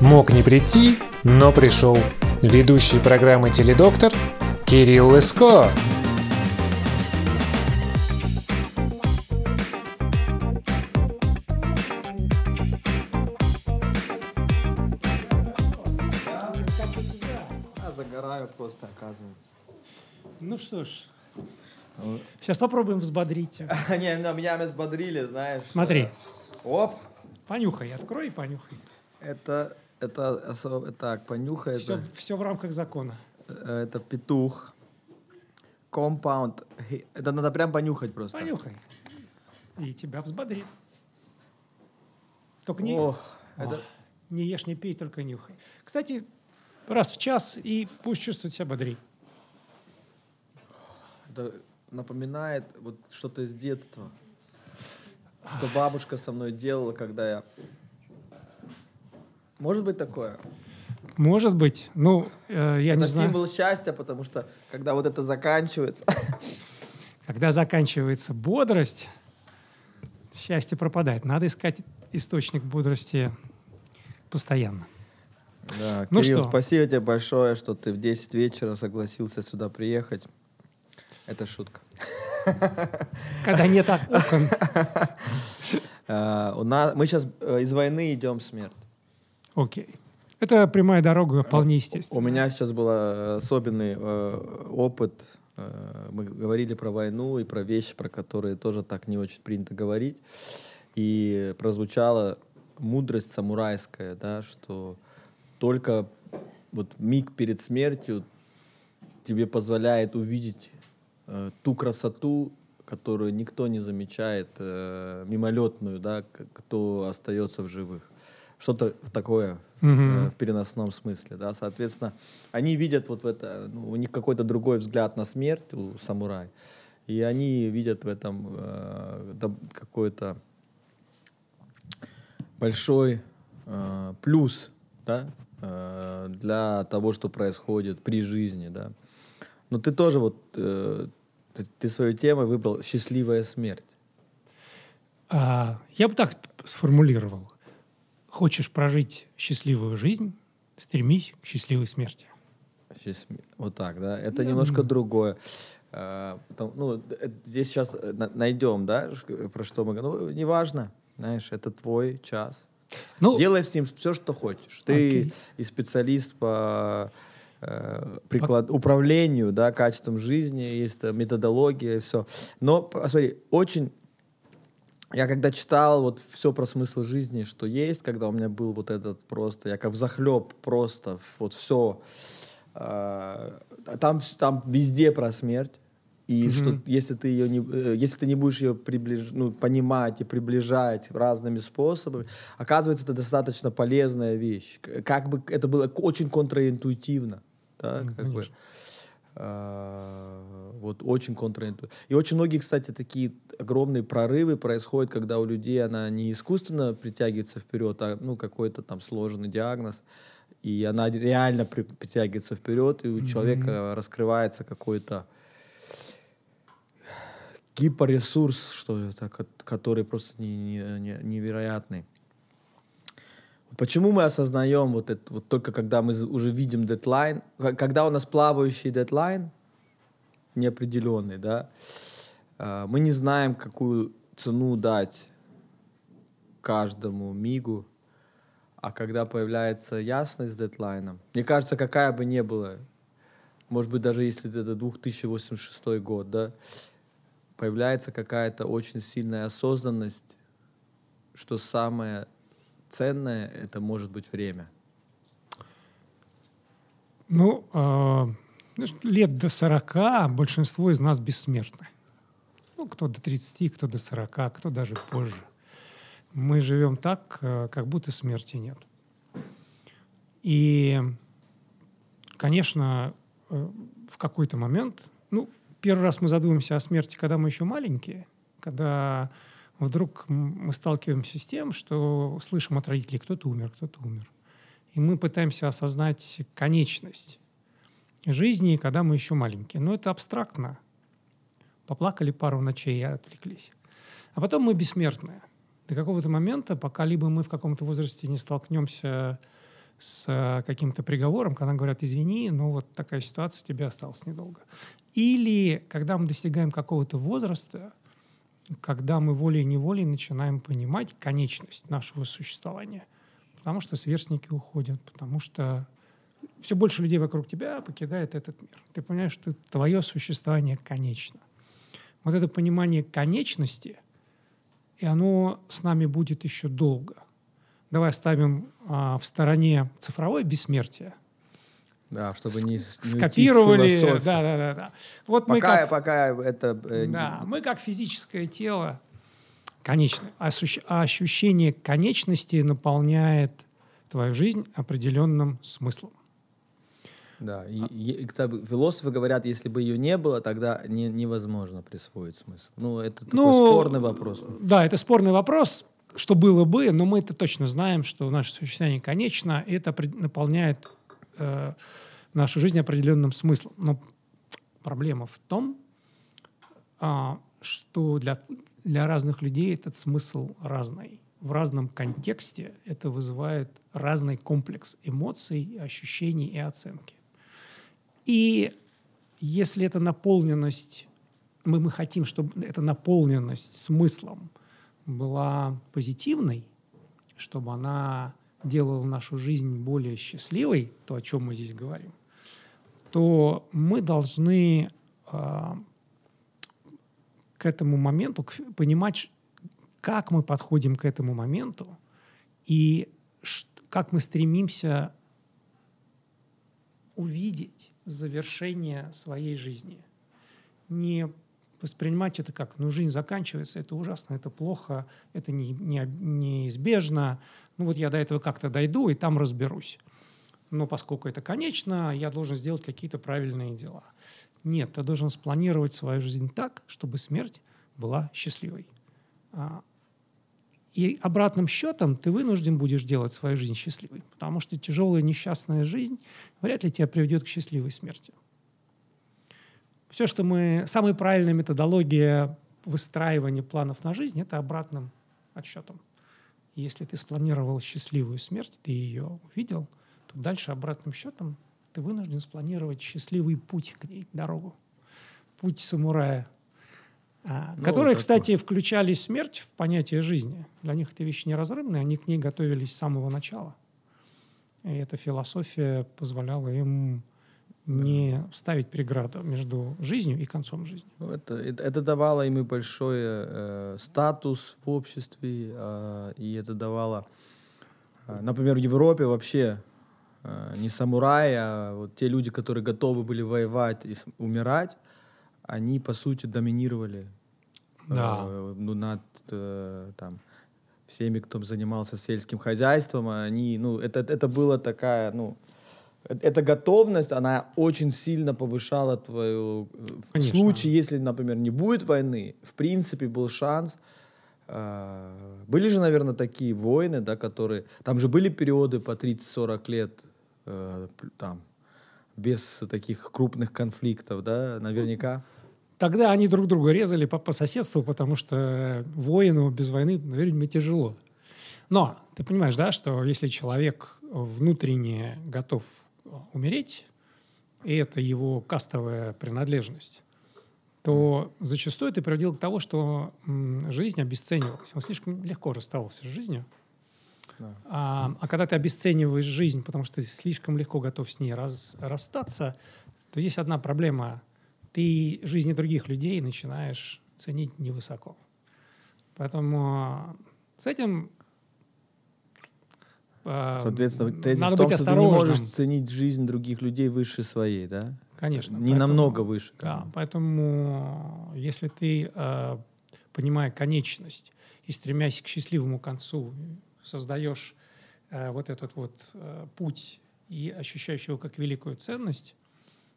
Мог не прийти, но пришел. Ведущий программы «Теледоктор» Кирилл Лыско. А, загораю просто, оказывается. Ну что ж, сейчас попробуем взбодрить. Не, ну, меня взбодрили, знаешь. Смотри, Оп, понюхай, открой и понюхай. это, это, осо- так, понюхай, Все, это, все в рамках закона. э, это петух. Компаунд. Это надо прям понюхать просто. Понюхай. И тебя взбодрит. Только не, Ох, это, не ешь, не пей, только нюхай. Кстати, раз в час, и пусть чувствует себя бодрее. это напоминает вот что-то из детства. Что бабушка со мной делала, когда я... Может быть такое? Может быть. Ну, э, я это не знаю. символ счастья, потому что когда вот это заканчивается, Когда заканчивается бодрость, счастье пропадает. Надо искать источник бодрости постоянно. Да, Ну Кирилл, что? спасибо тебе большое, что ты в 10 вечера согласился сюда приехать. Это шутка. Когда нет ок- окон. А, у нас, мы сейчас из войны идем в смерть. Окей. Это прямая дорога, вполне У естественно. меня сейчас был э, особенный э, опыт. Э, Мы говорили про войну и про вещи, про которые тоже так не очень принято говорить. И прозвучала мудрость самурайская, да, что только вот миг перед смертью тебе позволяет увидеть э, ту красоту, которую никто не замечает, э, мимолетную, да, кто остается в живых. Что-то такое э, Мгм. в переносном смысле, да, соответственно, они видят вот в это, ну, у них какой-то другой взгляд на смерть у самурай, и они видят в этом э, какой-то большой э, плюс, да, э, для того, что происходит при жизни, да. Но ты тоже вот, э, ты, ты свою тему выбрал «счастливая смерть». А, я бы так сформулировал. Хочешь прожить счастливую жизнь, стремись к счастливой смерти. Вот так, да? Это Я немножко думаю. другое. А, потом, ну, э, здесь сейчас найдем, да, ш- про что мы говорим. Ну, неважно, знаешь, это твой час. Ну, Делай с ним все, что хочешь. Ты Окей. и специалист по э, приклад... управлению, да, качеством жизни, есть э, методология, все. Но, посмотри, очень... Я когда читал вот все про смысл жизни, что есть, когда у меня был вот этот просто, я как захлеб просто, вот все, там, вс- там везде про смерть. И Мгм. что если ты ее не, э, если ты не будешь ее приближ, ну, понимать и приближать разными способами, оказывается, это достаточно полезная вещь. Как бы это было очень контраинтуитивно, да, Ну, как бы. конечно. А, вот очень контраинтуитивно. И очень многие, кстати, такие огромные прорывы происходят, когда у людей она не искусственно притягивается вперед, а ну какой-то там сложный диагноз, и она реально при- притягивается вперед, и у человека раскрывается какой-то гиперресурс, что ли, который просто не- не- не- невероятный. Почему мы осознаем вот это вот только когда мы уже видим дедлайн, когда у нас плавающий дедлайн неопределенный, да, а, мы не знаем, какую цену дать каждому мигу, а когда появляется ясность с дедлайном, мне кажется, какая бы ни была, может быть, даже если это 2086 год, да, появляется какая-то очень сильная осознанность, что самое ценное это может быть время. ну, знаешь, лет до 40 большинство из нас бессмертны. Ну, кто до 30, кто до 40, кто даже позже. Мы живем так, э, как будто смерти нет. И, конечно, э, в какой-то момент, ну, первый раз мы задумаемся о смерти, когда мы еще маленькие, когда вдруг мы сталкиваемся с тем, что слышим от родителей, кто-то умер, кто-то умер. И мы пытаемся осознать конечность жизни, когда мы еще маленькие. Но это абстрактно. Поплакали пару ночей и отвлеклись. А потом мы бессмертные. До какого-то момента, пока либо мы в каком-то возрасте не столкнемся с э, каким-то приговором, когда говорят, извини, но вот такая ситуация, тебе осталось недолго. Или когда мы достигаем какого-то возраста, когда мы волей-неволей начинаем понимать конечность нашего существования. Потому что сверстники уходят, потому что все больше людей вокруг тебя покидает этот мир. Ты понимаешь, что твое существование конечно. Вот это понимание конечности, и оно с нами будет еще долго. Давай оставим а, в стороне цифровое бессмертие. Да, чтобы не, не скопировали. Да, да, да, да. Вот пока, мы как, пока это. Э, да, мы как физическое тело конечны. Ощущение конечности наполняет твою жизнь определенным смыслом. Да, и, и, кстати, философы говорят, если бы ее не было, тогда не, невозможно присвоить смысл. Ну, это такой ну, спорный вопрос. Да, это спорный вопрос, что было бы, но мы это точно знаем, что наше существование конечно, и это наполняет э, нашу жизнь определенным смыслом. Но проблема в том, э, что для, для разных людей этот смысл разный. В разном контексте это вызывает разный комплекс эмоций, ощущений и оценки. И если эта наполненность, мы, мы хотим, чтобы эта наполненность смыслом была позитивной, чтобы она делала нашу жизнь более счастливой, то, о чем мы здесь говорим, то мы должны э, к этому моменту к, понимать, как мы подходим к этому моменту и как мы стремимся увидеть завершение своей жизни. Не воспринимать это как, ну, жизнь заканчивается, это ужасно, это плохо, это не, не, неизбежно, ну, вот я до этого как-то дойду и там разберусь. Но поскольку это конечно, я должен сделать какие-то правильные дела. Нет, ты должен спланировать свою жизнь так, чтобы смерть была счастливой. А, и обратным счетом ты вынужден будешь делать свою жизнь счастливой, потому что тяжелая несчастная жизнь вряд ли тебя приведет к счастливой смерти. Все, что мы... Самая правильная методология выстраивания планов на жизнь – это обратным отсчетом. Если ты спланировал счастливую смерть, ты ее увидел, то дальше обратным счетом ты вынужден спланировать счастливый путь к ней, дорогу. Путь самурая – а, ну, которые, вот кстати, включали смерть в понятие жизни. Для них это вещи неразрывные, они к ней готовились с самого начала. И эта философия позволяла им не ставить преграду между жизнью и концом жизни. Ну, это, это, это давало им и большой э, статус в обществе, э, и это давало, э, например, в Европе вообще э, не самураи, а вот те люди, которые готовы были воевать и умирать, они, по сути, доминировали да. э, ну, над э, там, всеми, кто занимался сельским хозяйством. Они, ну, это, это была такая, ну, э, эта готовность, она очень сильно повышала твою... Э, Конечно. В случае, если, например, не будет войны, в принципе, был шанс... Э, были же, наверное, такие войны, да, которые... Там же были периоды по 30-40 лет, э, там, без таких крупных конфликтов, да, наверняка. Тогда они друг друга резали по, по соседству, потому что воину без войны, наверное, тяжело. Но ты понимаешь, да, что если человек внутренне готов умереть, и это его кастовая принадлежность, то зачастую это приводило к тому, что жизнь обесценивалась. Он слишком легко расставался с жизнью. Да. А, а когда ты обесцениваешь жизнь, потому что ты слишком легко готов с ней раз, расстаться, то есть одна проблема ты жизни других людей начинаешь ценить невысоко. Поэтому с этим Соответственно, тезис надо в том, быть что ты не можешь ценить жизнь других людей выше своей, да? Конечно. Не поэтому, намного выше. Да, поэтому если ты, э, понимая конечность и стремясь к счастливому концу, создаешь э, вот этот вот э, путь и ощущаешь его как великую ценность,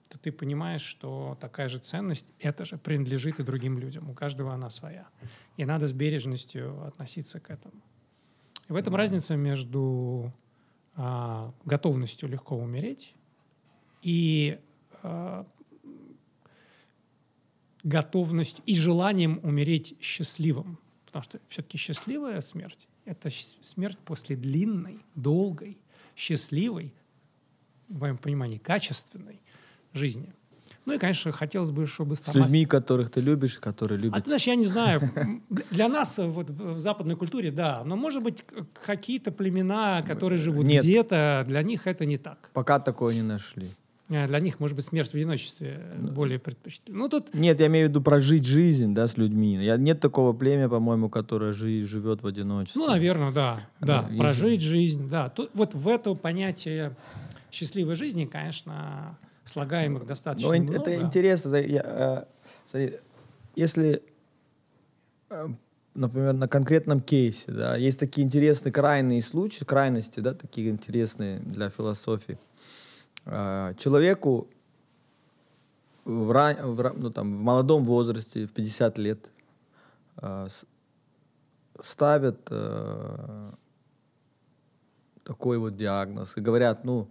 то ты понимаешь, что такая же ценность, это же принадлежит и другим людям. У каждого она своя. И надо с бережностью относиться к этому. И в этом разница между а, готовностью легко умереть и а, готовностью и желанием умереть счастливым. Потому что все-таки счастливая смерть – это смерть после длинной, долгой, счастливой, в моем понимании, качественной жизни. Ну и, конечно, хотелось бы, чтобы... С людьми, которых ты любишь, которые А любят. ты знаешь, я не знаю, для нас э, вот в западной культуре, да, но, может быть, какие-то племена, которые живут Нет. где-то, для них это не так. Пока такое не нашли. Э, Для них, может быть, смерть в одиночестве э, более предпочтительна. Ну, тут Нет, я имею в виду прожить жизнь, да, с людьми. Я, нет такого племя, по-моему, которое жи- живет в одиночестве. Ну, наверное, да. Да, есть прожить жизнь, да. Тут, вот в это понятие счастливой жизни, конечно, слагаемых достаточно ин- много. это интересно. Я, э, смотри, если, э, например, на конкретном кейсе, да, есть такие интересные крайние случаи, крайности, да, такие интересные для философии. Э, Человеку в, ран- в ну, там, в молодом возрасте, в 50 лет, ставят э, такой вот диагноз и говорят, ну,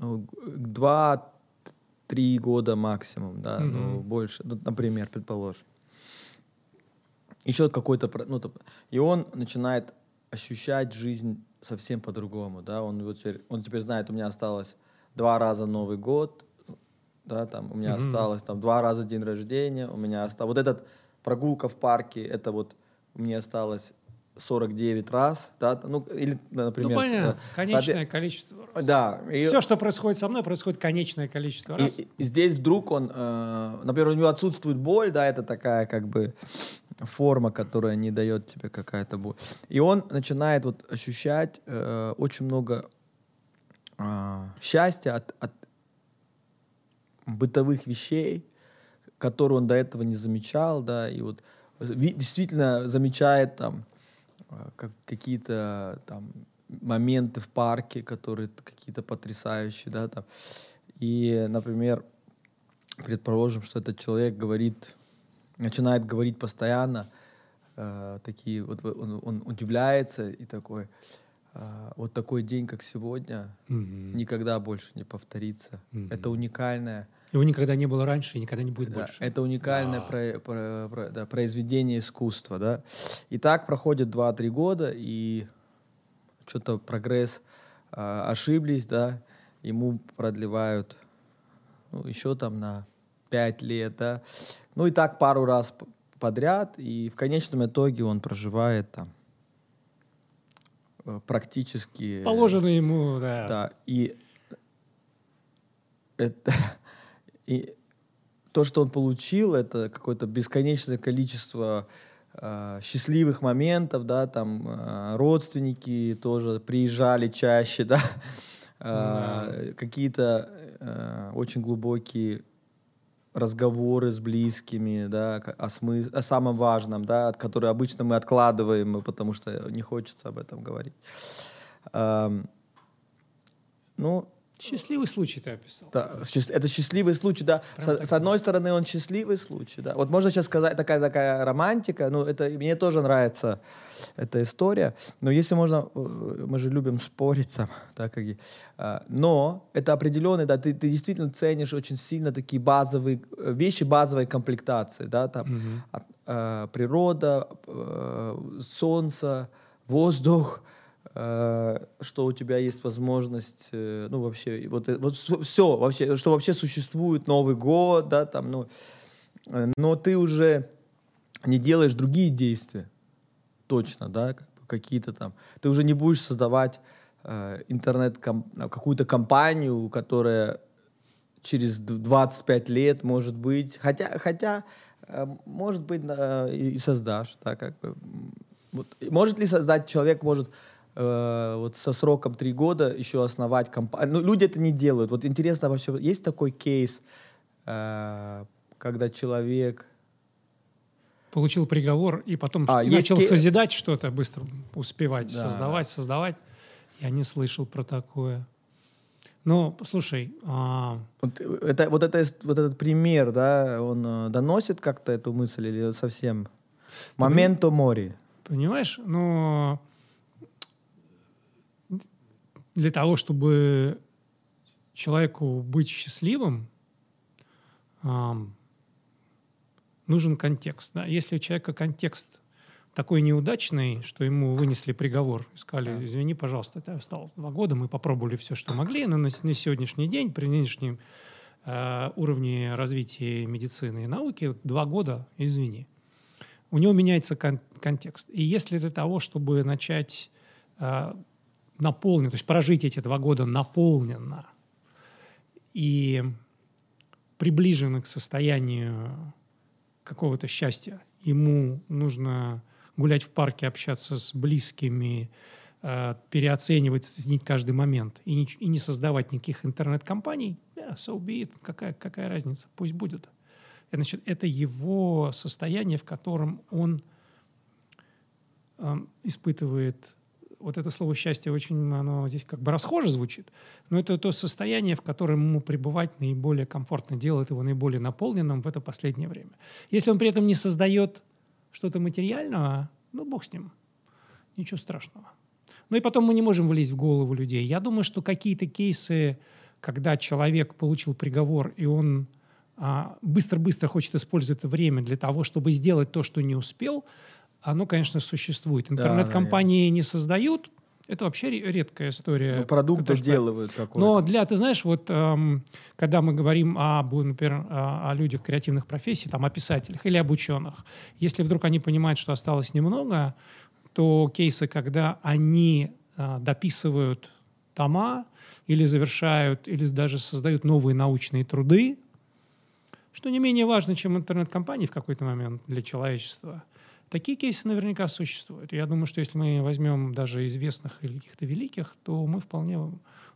два-три года максимум, да, ну, Мгм. больше, ну, например, предположим. Еще какой-то, ну, и он начинает ощущать жизнь совсем по-другому, да, он, вот теперь, он теперь знает, у меня осталось два раза Новый год, да, там, у меня Мгм. осталось там два раза день рождения, у меня осталось, вот этот прогулка в парке, это вот мне осталось 49 раз, да, ну, или, например... ну, понятно, э, конечное количество раз. Да. и- Все, что происходит со мной, происходит конечное количество раз. и- и здесь вдруг он, э, например, у него отсутствует боль, да, это такая как бы форма, которая не дает тебе какая-то боль. И он начинает вот ощущать э, очень много а, счастья от, от бытовых вещей, которые он до этого не замечал, да, и вот ви- действительно замечает там как- какие-то там моменты в парке, которые какие-то потрясающие, да, там. И, например, предположим, что этот человек говорит, начинает говорить постоянно, э, такие вот он, он удивляется и такой, э, вот такой день, как сегодня, Мгм. никогда больше не повторится. Мгм. Это уникальное, Его никогда не было раньше и никогда не будет да, больше. это уникальное Да. про- про- про- да, произведение искусства, да. И так проходит 2-3 года, и что-то прогресс а, ошиблись, да, ему продлевают ну, еще там на 5 лет, да. Ну и так пару раз подряд, и в конечном итоге он проживает там э, практически... Положено ему, да. Да, и это и то, что он получил, это какое-то бесконечное количество э, счастливых моментов, да, там э, родственники тоже приезжали чаще, да, Э, какие-то э, очень глубокие разговоры с близкими, да, о, смыс- о самом важном, да, от которые обычно мы откладываем, потому что не хочется об этом говорить. Эм, ну, Счастливый случай ты описал. да, это счастливый случай, да. Прям С, так с одной стороны, он счастливый случай, да. Вот можно сейчас сказать такая такая романтика, ну это мне тоже нравится эта история. Но если можно, э, мы же любим спорить там, да, как а, но это определенный, да, ты, ты действительно ценишь очень сильно такие базовые э, вещи базовой комплектации, да, там э, природа, э, солнце, воздух, что у тебя есть возможность, э, ну вообще, вот, э- вот все вообще, что вообще существует Новый год, да, там, ну, э, но ты уже не делаешь другие действия, точно, да, какие-то там, ты уже не будешь создавать э, интернет какую-то компанию, которая через д- 25 лет, может быть, хотя, хотя э, может быть, э, и создашь, да, как бы. Вот. Может ли создать человек, может э, вот со сроком 3 года еще основать компанию? Ну, люди это не делают. Вот интересно вообще, есть такой кейс, э, когда человек... Получил приговор и потом А, есть начал ке- созидать что-то, быстро успевать Да, создавать, создавать. Я не слышал про такое. Ну, слушай, а, Вот, э, это, вот, это, вот этот пример, да, он доносит как-то эту мысль или совсем? Моменто мори. понимаешь, но для того, чтобы человеку быть счастливым, нужен контекст. Да? Если у человека контекст такой неудачный, что ему вынесли приговор. Сказали, извини, пожалуйста, это осталось два года, мы попробовали все, что могли, но на, на сегодняшний день, при нынешнем э, уровне развития медицины и науки, два года, извини. У него меняется кон- контекст. И если для того, чтобы начать э, наполненно, то есть прожить эти два года наполненно и приближенно к состоянию какого-то счастья, ему нужно гулять в парке, общаться с близкими, э, переоценивать, ценить каждый момент и не, и не создавать никаких интернет-компаний, yeah, so be it, какая, какая разница, пусть будет. Значит, это его состояние, в котором он э, испытывает вот это слово счастье очень, оно здесь как бы расхоже звучит, но это то состояние, в котором ему пребывать наиболее комфортно, делает его наиболее наполненным в это последнее время. Если он при этом не создает что-то материального, ну, бог с ним. Ничего страшного. Ну и потом мы не можем влезть в голову людей. Я думаю, что какие-то кейсы, когда человек получил приговор, и он а, быстро-быстро хочет использовать это время для того, чтобы сделать то, что не успел, оно, конечно, существует. Интернет-компании да, не создают, это вообще редкая история. Ну, продукт доделывают какой-то. Но для, ты знаешь, вот эм, когда мы говорим об, например, о, о людях креативных профессий, там, о писателях или об ученых, если вдруг они понимают, что осталось немного, то кейсы, когда они э, дописывают тома или завершают, или даже создают новые научные труды, что не менее важно, чем интернет-компании в какой-то момент для человечества – Такие кейсы наверняка существуют. Я думаю, что если мы возьмем даже известных или каких-то великих, то мы вполне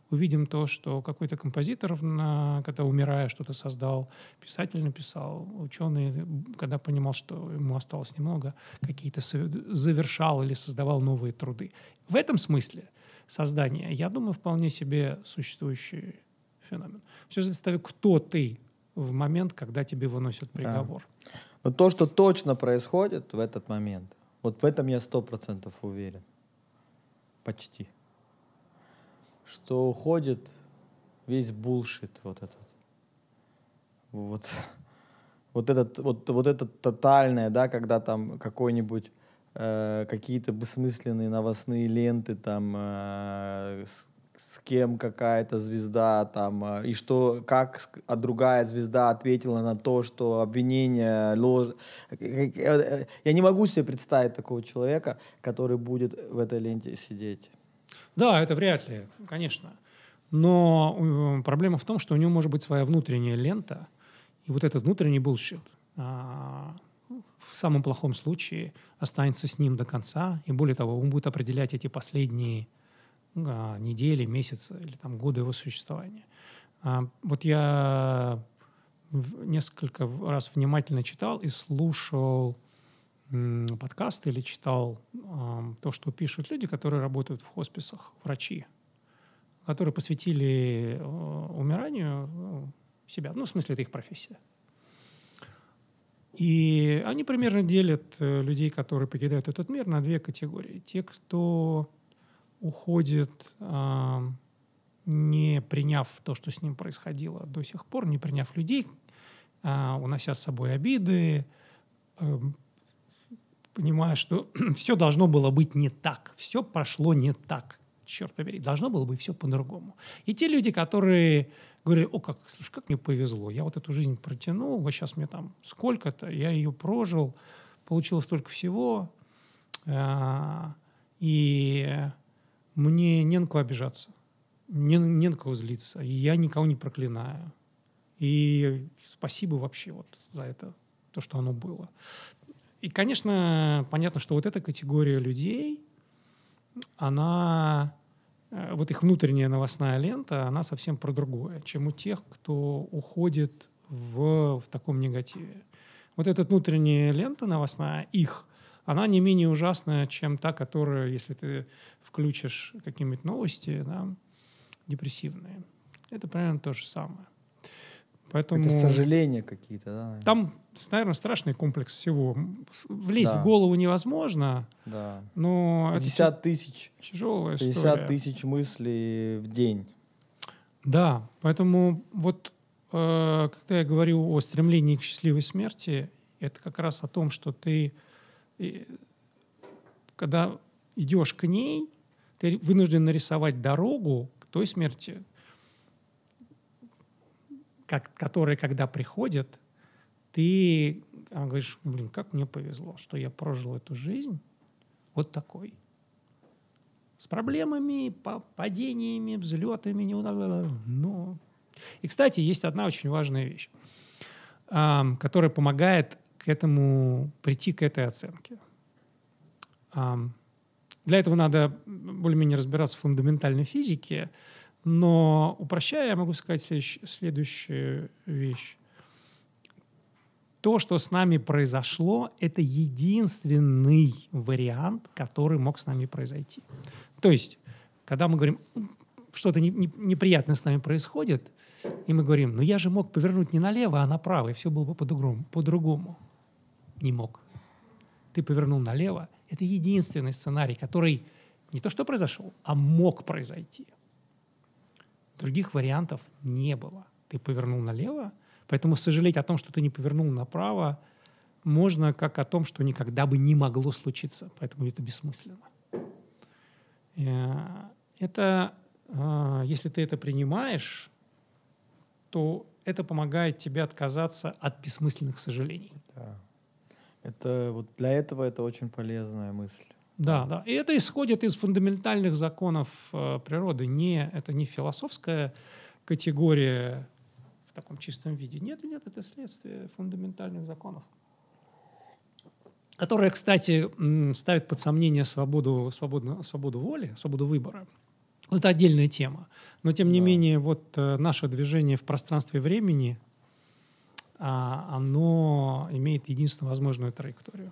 увидим то, что какой-то композитор, когда умирая, что-то создал, писатель написал, ученый, когда понимал, что ему осталось немного, какие-то завершал или создавал новые труды. В этом смысле создание, я думаю, вполне себе существующий феномен. Все зависит от того, кто ты в момент, когда тебе выносят приговор. Да. Но то, что точно происходит в этот момент, вот в этом я сто процентов уверен. Почти. Что уходит весь булшит вот этот. Вот, вот этот, вот, вот этот тотальное, да, когда там какой-нибудь э, какие-то бессмысленные новостные ленты там э, с кем какая-то звезда там, а, и что, как а другая звезда ответила на то, что обвинение ложь. Я не могу себе представить такого человека, который будет в этой ленте сидеть. Да, это вряд ли, конечно. Но э, проблема в том, что у него может быть своя внутренняя лента, и вот этот внутренний bullshit а, в самом плохом случае останется с ним до конца, и более того, он будет определять эти последние недели, месяцы или там годы его существования. А, вот я несколько раз внимательно читал и слушал подкасты или читал то, что пишут люди, которые работают в хосписах, врачи, которые посвятили умиранию ну, себя. Ну, в смысле, это их профессия. И они примерно делят э, людей, которые покидают этот мир, на две категории. Те, кто уходит, не приняв то, что с ним происходило до сих пор, не приняв людей, а, унося с собой обиды, эм, понимая, что все должно было быть не так, все прошло не так, черт побери, должно было быть все по-другому. И те люди, которые говорили, о, как, слушай, как мне повезло, я вот эту жизнь протянул, вот сейчас мне там сколько-то, я ее прожил, получил столько всего, а, и мне не на кого обижаться, не, не на кого злиться, и я никого не проклинаю. И спасибо вообще вот за это, то, что оно было. И, конечно, понятно, что вот эта категория людей, она, э, вот их внутренняя новостная лента, она совсем про другое, чем у тех, кто уходит в, в таком негативе. Вот эта внутренняя лента новостная, их – она не менее ужасная, чем та, которая, если ты включишь какие-нибудь новости, да, депрессивные. Это примерно то же самое. Поэтому это сожаления какие-то, да? Там, наверное, страшный комплекс всего. Влезть да. в голову невозможно. Да. Но 50 тысяч. Тяжелая 50 история. тысяч мыслей в день. Да, поэтому вот э, когда я говорю о стремлении к счастливой смерти, это как раз о том, что ты когда идешь к ней, ты вынужден нарисовать дорогу к той смерти, как, которая, когда приходит, ты говоришь, блин, как мне повезло, что я прожил эту жизнь вот такой. С проблемами, падениями, взлетами, но... И, кстати, есть одна очень важная вещь, которая помогает к этому, прийти к этой оценке. Для этого надо более-менее разбираться в фундаментальной физике, но упрощая, я могу сказать следующую вещь. То, что с нами произошло, это единственный вариант, который мог с нами произойти. То есть, когда мы говорим, что-то не, не, неприятное с нами происходит, и мы говорим, ну я же мог повернуть не налево, а направо, и все было бы по-другому. По-другому. Не мог. Ты повернул налево. Это единственный сценарий, который не то что произошел, а мог произойти. Других вариантов не было. Ты повернул налево, Поэтому сожалеть о том, что ты не повернул направо, можно как о том, что никогда бы не могло случиться. Поэтому это бессмысленно. Э, это, э, если ты это принимаешь, то это помогает тебе отказаться от бессмысленных сожалений. Да. Это вот для этого это очень полезная мысль. Да, да. И это исходит из фундаментальных законов э, природы. Не, это не философская категория таком чистом виде. Нет, нет, это следствие фундаментальных законов которая, кстати, ставит под сомнение свободу, свободу, свободу воли, свободу выбора. Это отдельная тема. Но, тем не да. менее, вот э, наше движение в пространстве времени, оно имеет единственную возможную траекторию.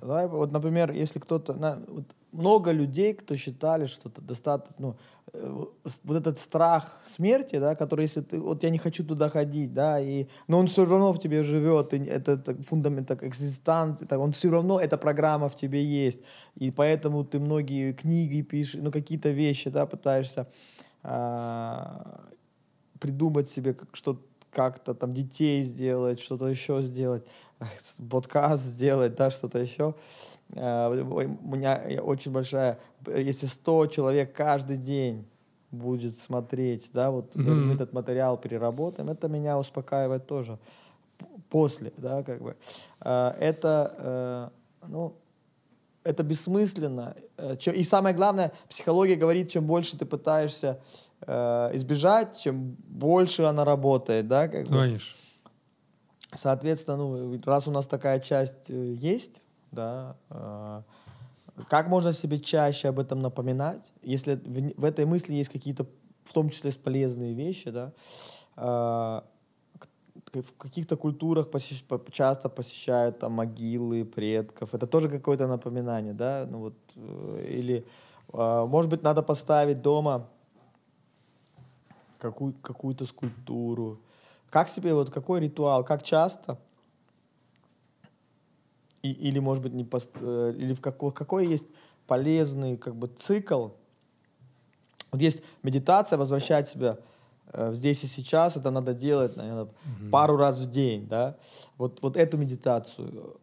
Давай, вот, например, если кто-то... На, вот много людей, кто считали, что это достаточно... Ну, э, вот этот страх смерти, да, который, если ты... Вот я не хочу туда ходить, да, и, но он все равно в тебе живет, и это, это фундамент, так, экзистант, так, он все равно, эта программа в тебе есть, и поэтому ты многие книги пишешь, ну, какие-то вещи, да, пытаешься а, придумать себе, как, что как-то там детей сделать, что-то еще сделать, подкаст сделать, да, что-то еще. Э, у меня очень большая, если 100 человек каждый день будет смотреть, да, вот mm-hmm. мы этот материал переработаем, это меня успокаивает тоже после, да, как бы. Э, это, э, ну, это бессмысленно. И самое главное, психология говорит, чем больше ты пытаешься избежать, чем больше она работает, да, как бы. Конечно. Соответственно, ну, раз у нас такая часть есть, да, э, как можно себе чаще об этом напоминать, если в, в этой мысли есть какие-то, в том числе полезные вещи, да, э, в каких-то культурах посещ, часто посещают там могилы предков, это тоже какое-то напоминание, да, ну вот, э, или, может быть, надо поставить дома какую, какую-то скульптуру, как себе, вот какой ритуал, как часто – и, или, может быть, не пост... Э, или в какой, какой есть полезный как бы цикл. Вот есть медитация, возвращать себя э, здесь и сейчас, это надо делать, наверное, угу. пару раз в день, да. Вот, вот эту медитацию,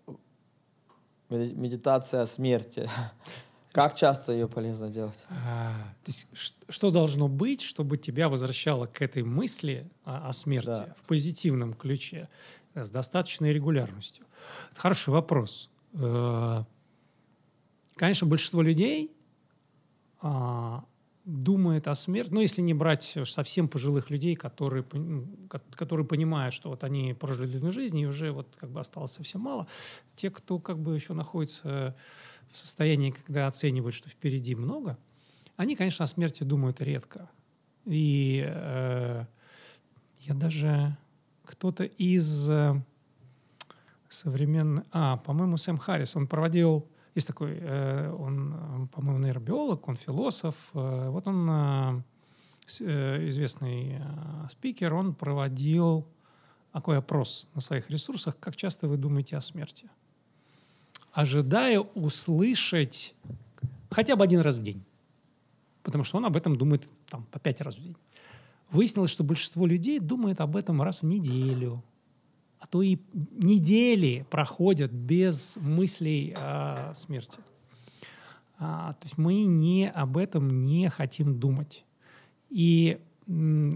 медитация о смерти, как часто ее полезно делать? А, то есть, что должно быть, чтобы тебя возвращало к этой мысли о, о смерти да. в позитивном ключе с достаточной регулярностью? Это хороший вопрос. Э, конечно, большинство людей а, думает о смерти, ну, если не брать совсем пожилых людей, которые, ну, которые понимают, что вот они прожили длинную жизнь, и уже вот как бы осталось совсем мало. Те, кто как бы еще находится в состоянии, когда оценивают, что впереди много, они, конечно, о смерти думают редко. И э, я даже кто-то из э, современный... А, по-моему, Сэм Харрис, он проводил... Есть такой, э, он, по-моему, нейробиолог, он философ. Э, вот он, э, э известный э, спикер, он проводил такой опрос на своих ресурсах, как часто вы думаете о смерти. Ожидая услышать хотя бы один раз в день. Потому что он об этом думает там, по пять раз в день. Выяснилось, что большинство людей думает об этом раз в неделю, а то и недели проходят без мыслей о смерти. А, то есть мы не об этом не хотим думать. И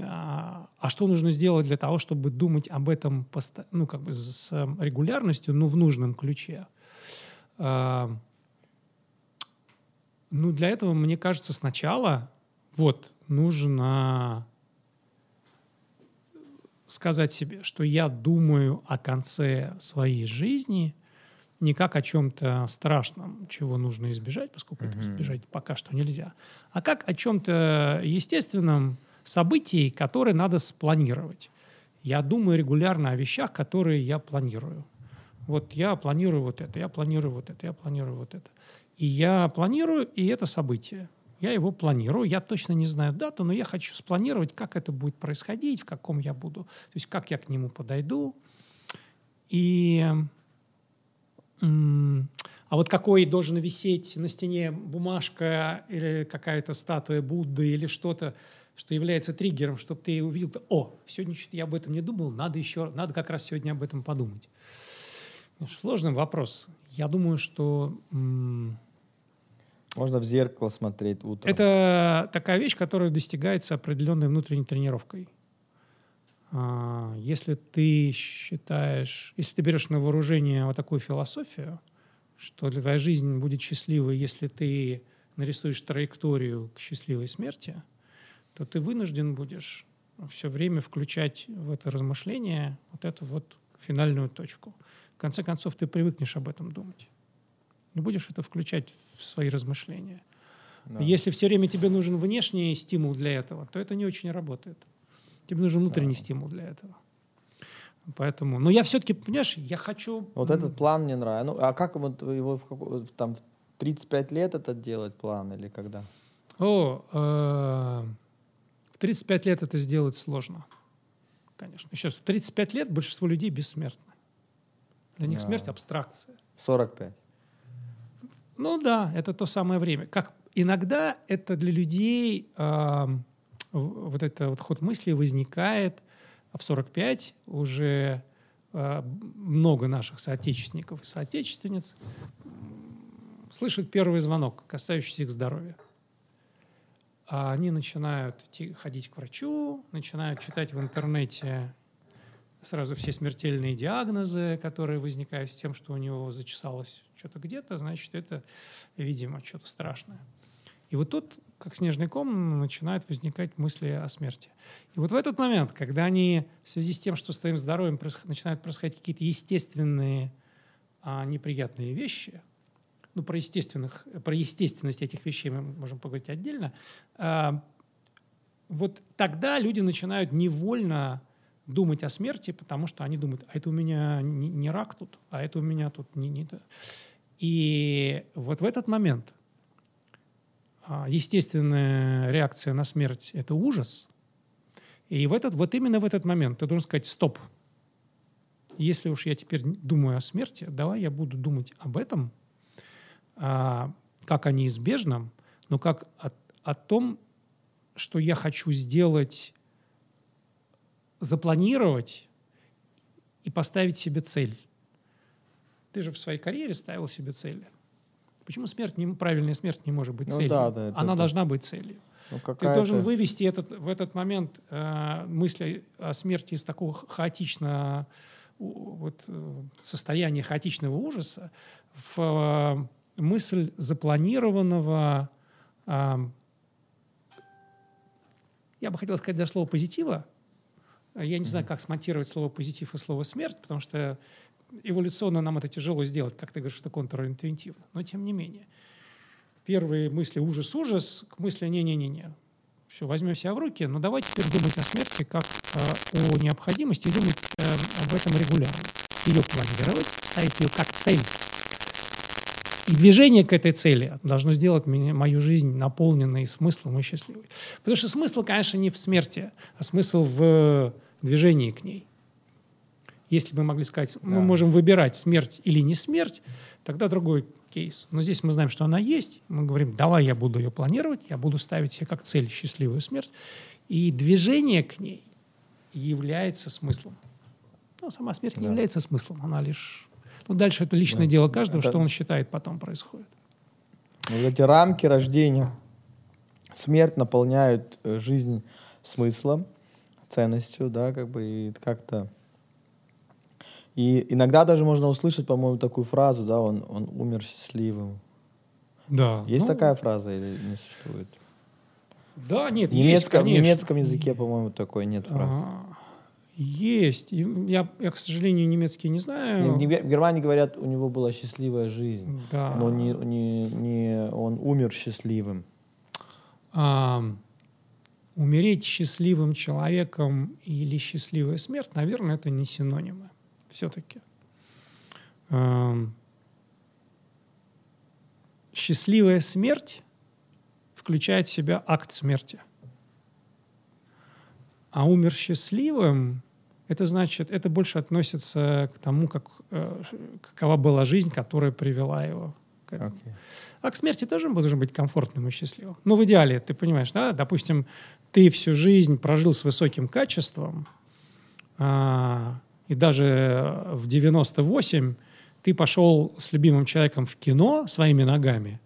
а, а что нужно сделать для того, чтобы думать об этом ну, как бы с регулярностью, но в нужном ключе? Ну, для этого, мне кажется, сначала вот нужно сказать себе, что я думаю о конце своей жизни не как о чем-то страшном, чего нужно избежать, поскольку mm-hmm. это избежать пока что нельзя, а как о чем-то естественном, событий, которые надо спланировать. Я думаю регулярно о вещах, которые я планирую. Вот я планирую вот это, я планирую вот это, я планирую вот это. И я планирую, и это событие. Я его планирую. Я точно не знаю дату, но я хочу спланировать, как это будет происходить, в каком я буду, то есть как я к нему подойду. И а вот какой должен висеть на стене бумажка или какая-то статуя Будды или что-то, что является триггером, чтобы ты увидел, о, сегодня что-то я об этом не думал, надо еще, надо как раз сегодня об этом подумать. Сложный вопрос. Я думаю, что... Можно в зеркало смотреть утром. Это такая вещь, которая достигается определенной внутренней тренировкой. А, если ты считаешь, если ты берешь на вооружение вот такую философию, что для твоей жизни будет счастливой, если ты нарисуешь траекторию к счастливой смерти, то ты вынужден будешь все время включать в это размышление вот эту вот финальную точку. В конце концов, ты привыкнешь об этом думать. И будешь это включать в свои размышления. Да. Если все время тебе нужен внешний стимул для этого, то это не очень работает. Тебе нужен внутренний да. стимул для этого. Поэтому, но я все-таки, понимаешь, я хочу... Вот этот план мне нравится. Ну, а как вот его в там 35 лет этот делать план или когда? О, э, 35 лет это сделать сложно. Конечно. Сейчас в 35 лет большинство людей бессмертны. Для них да. смерть абстракция. 45. Ну да, это то самое время. Как иногда это для людей э, вот этот вот ход мысли возникает в 45 уже э, много наших соотечественников и соотечественниц слышат первый звонок, касающийся их здоровья а они начинают идти, ходить к врачу, начинают читать в интернете сразу все смертельные диагнозы, которые возникают с тем, что у него зачесалось что-то где-то, значит, это, видимо, что-то страшное. И вот тут, как снежный ком, начинают возникать мысли о смерти. И вот в этот момент, когда они в связи с тем, что с твоим здоровьем начинают происходить какие-то естественные а, неприятные вещи, ну, про, естественных, про естественность этих вещей мы можем поговорить отдельно, а, вот тогда люди начинают невольно думать о смерти, потому что они думают, а это у меня не, не рак тут, а это у меня тут не, не... И вот в этот момент а, естественная реакция на смерть – это ужас. И в этот, вот именно в этот момент ты должен сказать «стоп». Если уж я теперь думаю о смерти, давай я буду думать об этом а, как о неизбежном, но как о, о том, что я хочу сделать, запланировать и поставить себе цель. Ты же в своей карьере ставил себе цели. Почему смерть не, правильная смерть не может быть ну, целью? Да, да, это, Она это... должна быть целью. Ну, Ты должен вывести этот, в этот момент э, мысли о смерти из такого хаотичного вот, э, состояния хаотичного ужаса в мысль запланированного, э, я бы хотел сказать даже слово позитива. Я не знаю, как смонтировать слово позитив и слово смерть, потому что эволюционно нам это тяжело сделать, как ты говоришь, это контринтуитивно. Но тем не менее. Первые мысли ужас-ужас к мысли не-не-не-не. Все, возьмем себя в руки, но давайте теперь думать о смерти как э, о необходимости и думать э, об этом регулярно. Ее планировать, ставить ее как цель и движение к этой цели должно сделать меня, мою жизнь наполненной смыслом и счастливой. Потому что смысл, конечно, не в смерти, а смысл в движении к ней. Если мы могли сказать, да. мы можем выбирать смерть или не смерть, тогда другой кейс. Но здесь мы знаем, что она есть. Мы говорим, давай я буду ее планировать, я буду ставить себе как цель счастливую смерть. И движение к ней является смыслом. Но сама смерть да. не является смыслом, она лишь ну, дальше это личное да. дело каждого, это... что он считает потом происходит. Вот эти рамки рождения, смерть наполняют э, жизнь смыслом, ценностью, да, как бы и как-то. И иногда даже можно услышать, по-моему, такую фразу, да, он, он умер счастливым. Да. Есть Ну, такая фраза или не существует? Да, нет, В есть, немецком, в конечно. немецком языке, по-моему, такой нет фразы. А, Есть. Я, я, к сожалению, немецкий не знаю. В Гер- в Германии говорят, у него была счастливая жизнь, Да. но не, не, не он умер счастливым. А, умереть счастливым человеком или счастливая смерть, наверное, это не синонимы все-таки. счастливая смерть включает в себя акт смерти. А умер счастливым, это значит, это больше относится к тому, как, э, какова была жизнь, которая привела его к этому. Окей. А к смерти тоже должен быть комфортным и счастливым. Ну, в идеале, ты понимаешь, да? Допустим, ты всю жизнь прожил с высоким качеством, а, и даже в 98 ты пошел с любимым человеком в кино своими ногами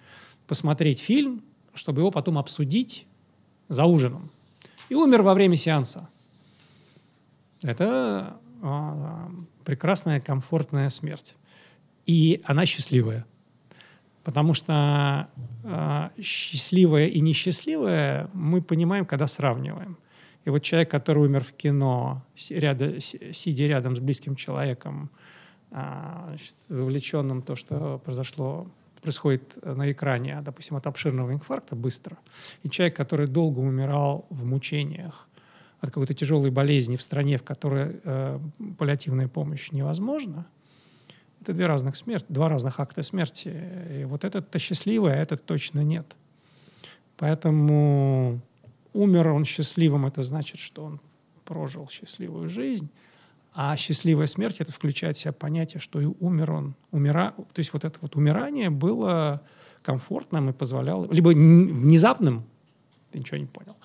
посмотреть фильм, чтобы его потом обсудить за ужином. И умер во время сеанса. Это а, прекрасная, комфортная смерть. И она счастливая. Потому что э, счастливое и несчастливое мы понимаем, когда сравниваем. И вот человек, который умер в кино, си- сидя рядом с близким человеком, а, значит, вовлеченным в то, что произошло, происходит на экране, допустим, от обширного инфаркта быстро, и человек, который долго умирал в мучениях от какой-то тяжелой болезни в стране, в которой э, паллиативная помощь невозможна, это две разных смерти, два разных акта смерти. И вот этот-то счастливый, а этот точно нет. Поэтому умер он счастливым, это значит, что он прожил счастливую жизнь. А счастливая смерть это включает в себя понятие, что и умер он. Умира... То есть вот это вот умирание было комфортным и позволяло... Либо внезапным, ты ничего не понял,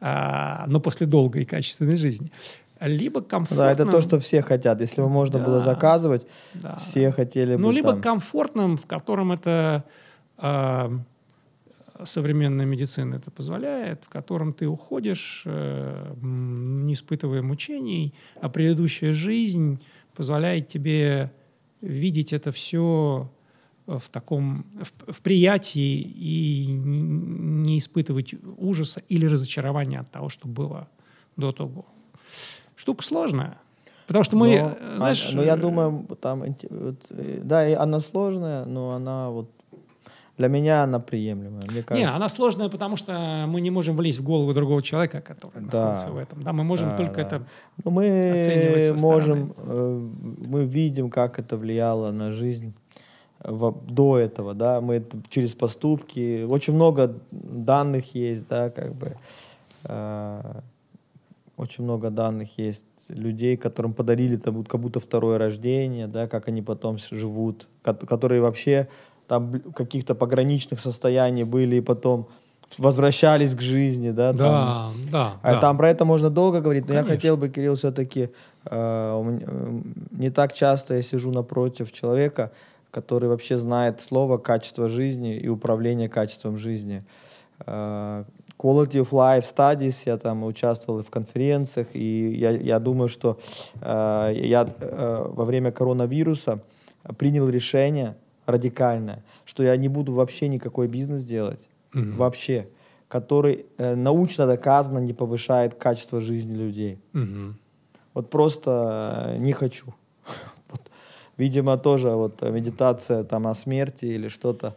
а, но после долгой и качественной жизни. Либо комфортным... Да, это то, что все хотят. Если бы можно было Да. заказывать, Да. все хотели бы Ну, либо там- комфортным, в котором это а, современная медицина это позволяет, в котором ты уходишь, э, не испытывая мучений, а предыдущая жизнь позволяет тебе видеть это все в таком в, в приятии и не испытывать ужаса или разочарования от того, что было до того. Штука сложная. Потому что мы, Но, э, а- знаешь... но я э, думаю, там, вот, э, да, и она сложная, но она вот для меня она приемлемая. Мне Не, кажется, она сложная, потому что мы не можем влезть в голову другого человека, который Да. находится в этом. Да, мы можем Да, только да. это... Ну, мы оценивать со можем, э, мы видим, как это влияло на жизнь до этого, да, мы это через поступки, очень много данных есть, да, как бы, э, очень много данных есть людей, которым подарили там как будто второе рождение, да, как они потом живут, ко- которые вообще там каких-то пограничных состояний были и потом возвращались к жизни, да, там, Да, да, а да. там про это можно долго говорить, но я Конечно. хотел бы, Кирилл, все-таки не так часто я сижу напротив человека, который вообще знает слово качество жизни и управление качеством жизни. Э, Quality of Life Studies, я там участвовал в конференциях, и я, я думаю, что э, я э, во время коронавируса принял решение радикальное, что я не буду вообще никакой бизнес делать, Мгм. вообще, который э, научно доказано не повышает качество жизни людей. Мгм. Вот просто э, не хочу. Видимо, тоже вот медитация там о смерти или что-то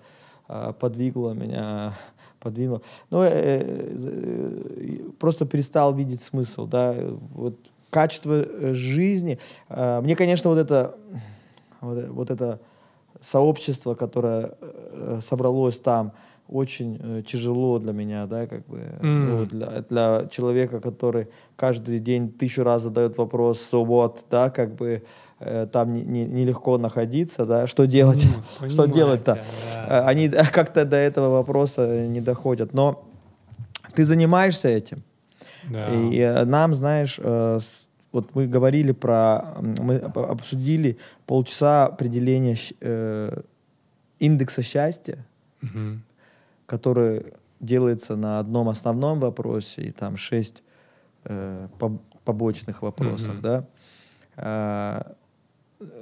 э, подвигло меня, подвинуло. Ну, э, э, э, просто перестал видеть смысл, да. Вот качество жизни. э, Мне, конечно, вот это, вот, вот это сообщество, которое собралось там, очень тяжело для меня, да, как бы, ну, М. для, для человека, который каждый день тысячу раз задает вопрос so what, да, как бы э, там не- не- нелегко находиться, да, что делать, Ну, что делать-то? понимаю Э, да. Они как-то до этого вопроса не доходят, но ты занимаешься этим, Да. и э, нам, знаешь, вот мы говорили про, мы об- обсудили полчаса определения э, индекса счастья, Мгм. который делается на одном основном вопросе и там шесть э, поб- побочных вопросах, Мгм. да.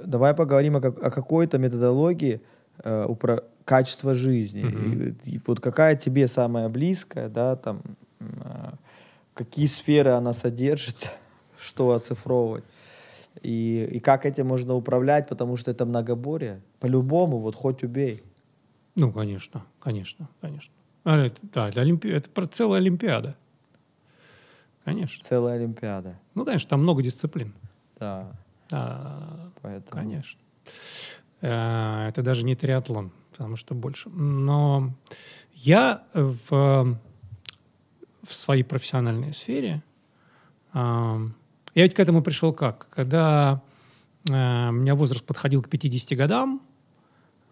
Давай поговорим о, как- о какой-то методологии э, упра- качества жизни. Мгм. И, и вот какая тебе самая близкая, да, там, а, какие сферы она содержит, что оцифровывать. И, и как этим можно управлять, потому что это многоборье. По-любому, вот хоть убей. Ну, конечно, конечно, конечно. А, это, да, это, олимпи... это про целая Олимпиада. Конечно. Целая Олимпиада. Ну, конечно, там много дисциплин. Да, Да, поэтому... конечно. Э, Это даже не триатлон, потому что больше. Но я в, в своей профессиональной сфере, ам, я ведь к этому пришел как? Когда э, у меня возраст подходил к 50 годам,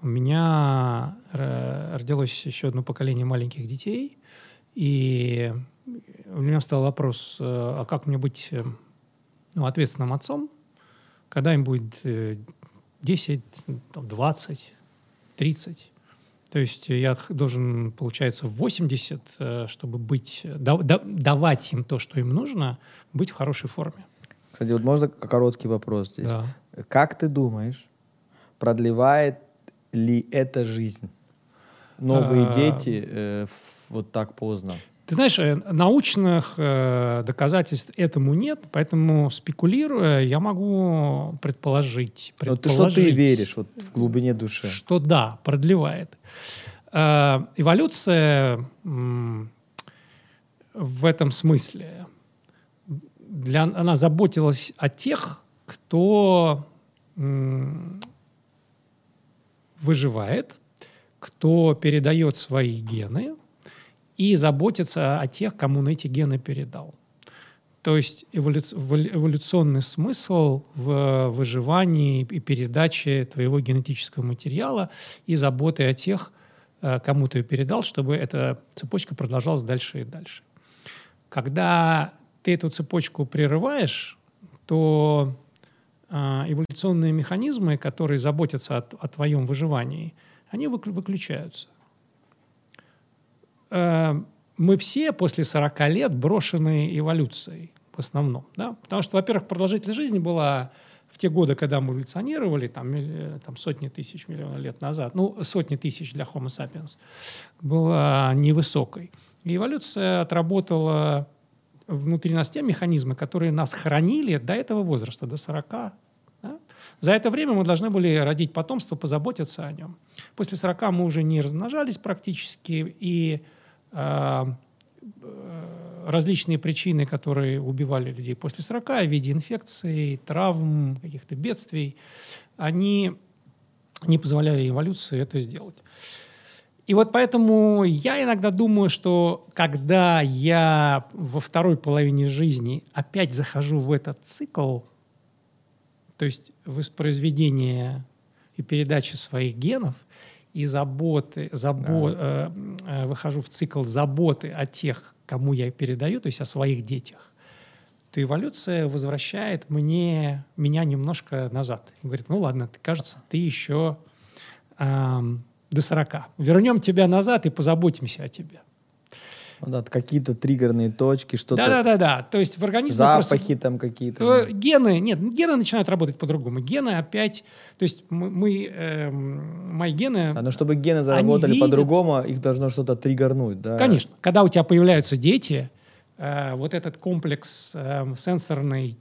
у меня родилось еще одно поколение маленьких детей, и у меня встал вопрос, э, а как мне быть ну, ответственным отцом, когда им будет э, 10, там, 20, 30. То есть я должен, получается, в 80, э, чтобы быть, да- да- давать им то, что им нужно, быть в хорошей форме. Кстати, вот можно короткий вопрос здесь. Да. Как ты думаешь, продлевает ли это жизнь? Новые А, дети э, вот так поздно. Ты знаешь, э, научных э, доказательств этому нет, поэтому спекулируя, я могу предположить. Но ты что ты предположить, веришь вот в глубине души? Что да, продлевает. Э, эволюция м, в этом смысле для, она заботилась о тех, кто м, выживает, кто передает свои гены и заботится о тех, кому он эти гены передал. То есть эволюц- эволю- эволюционный смысл в выживании и передаче твоего генетического материала и заботы о тех, э, кому ты передал, чтобы эта цепочка продолжалась дальше и дальше. Когда ты эту цепочку прерываешь, то э, эволюционные механизмы, которые заботятся о, о твоем выживании, они выклю- выключаются. Э, мы все после 40 лет брошены эволюцией в основном. Да? Потому что, во-первых, продолжительность жизни была в те годы, когда мы эволюционировали, там, милли- там сотни тысяч миллионов лет назад, ну, сотни тысяч для Homo sapiens, была невысокой. И эволюция отработала внутри нас те механизмы, которые нас хранили до этого возраста, до 40. да. За это время мы должны были родить потомство, позаботиться о нем. После 40 мы уже не размножались практически, и э, э, различные причины, которые убивали людей после 40 в виде инфекций, травм, каких-то бедствий, они не позволяли эволюции это сделать. И вот поэтому я иногда думаю, что когда я во второй половине жизни опять захожу в этот цикл, то есть воспроизведение и передачи своих генов, и заботы, забо, э, э, выхожу в цикл заботы о тех, кому я передаю, то есть о своих детях, то эволюция возвращает мне, меня немножко назад. И говорит, ну ладно, ты, кажется, ты еще эм, до 40. Вернем тебя назад и позаботимся о тебе. Ну да, какие-то триггерные точки, что-то, Да-да-да-да. То есть в организме запахи там какие-то. Э, Гены, нет, гены начинают работать по-другому. Гены опять, то есть мы, мы, эм, мои гены, А, но чтобы гены заработали видят- по-другому, их должно что-то триггернуть, да? конечно, когда у тебя появляются дети, э, вот этот комплекс эм, сенсорный,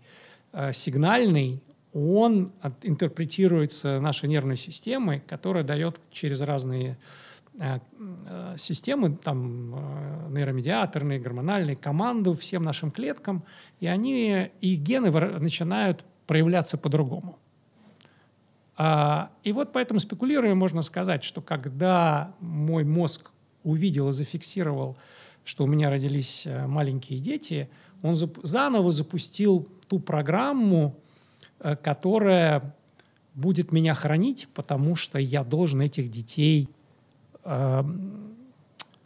э, сигнальный, он от- интерпретируется нашей нервной системой, которая дает через разные э, э, системы, там, э, нейромедиаторные, гормональные, команду всем нашим клеткам, и они, и гены начинают проявляться по-другому. А, и вот поэтому спекулируя, можно сказать, что когда мой мозг увидел и зафиксировал, что у меня родились э, маленькие дети, он заново запустил ту программу, э, которая будет меня хранить, потому что я должен этих детей эм,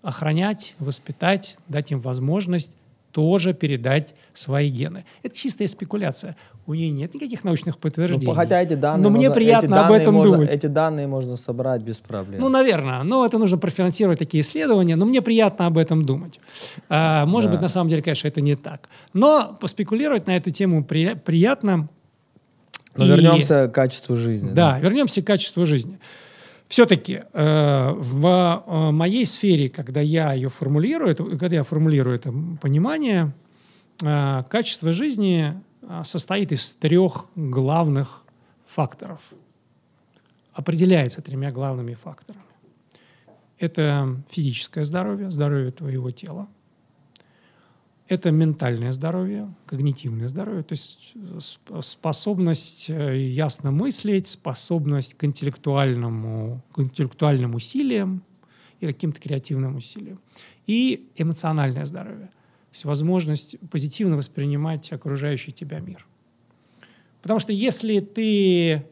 охранять, воспитать, дать им возможность тоже передать свои гены. Это чистая спекуляция. У нее нет никаких научных подтверждений. Ну, хотя эти данные, Но мне можно- приятно об этом можно- думать. Эти данные можно собрать без проблем. Ну, наверное. Но это нужно профинансировать такие исследования. Но мне приятно об этом думать. А, может Да. быть, на самом деле, конечно, это не так. Но поспекулировать на эту тему при- приятно. Но И- вернемся к качеству жизни. Да, вернемся к качеству жизни. Все-таки э, в э, моей сфере, когда я ее формулирую, это- когда я формулирую это понимание, э, качество жизни э, состоит из трех главных факторов. Определяется тремя главными факторами. Это физическое здоровье, здоровье твоего тела. Это ментальное здоровье, когнитивное здоровье, то есть сп- способность э, ясно мыслить, способность к интеллектуальному, к интеллектуальным усилиям и каким-то креативным усилиям. И эмоциональное здоровье, то есть возможность позитивно воспринимать окружающий тебя мир. Потому что если ты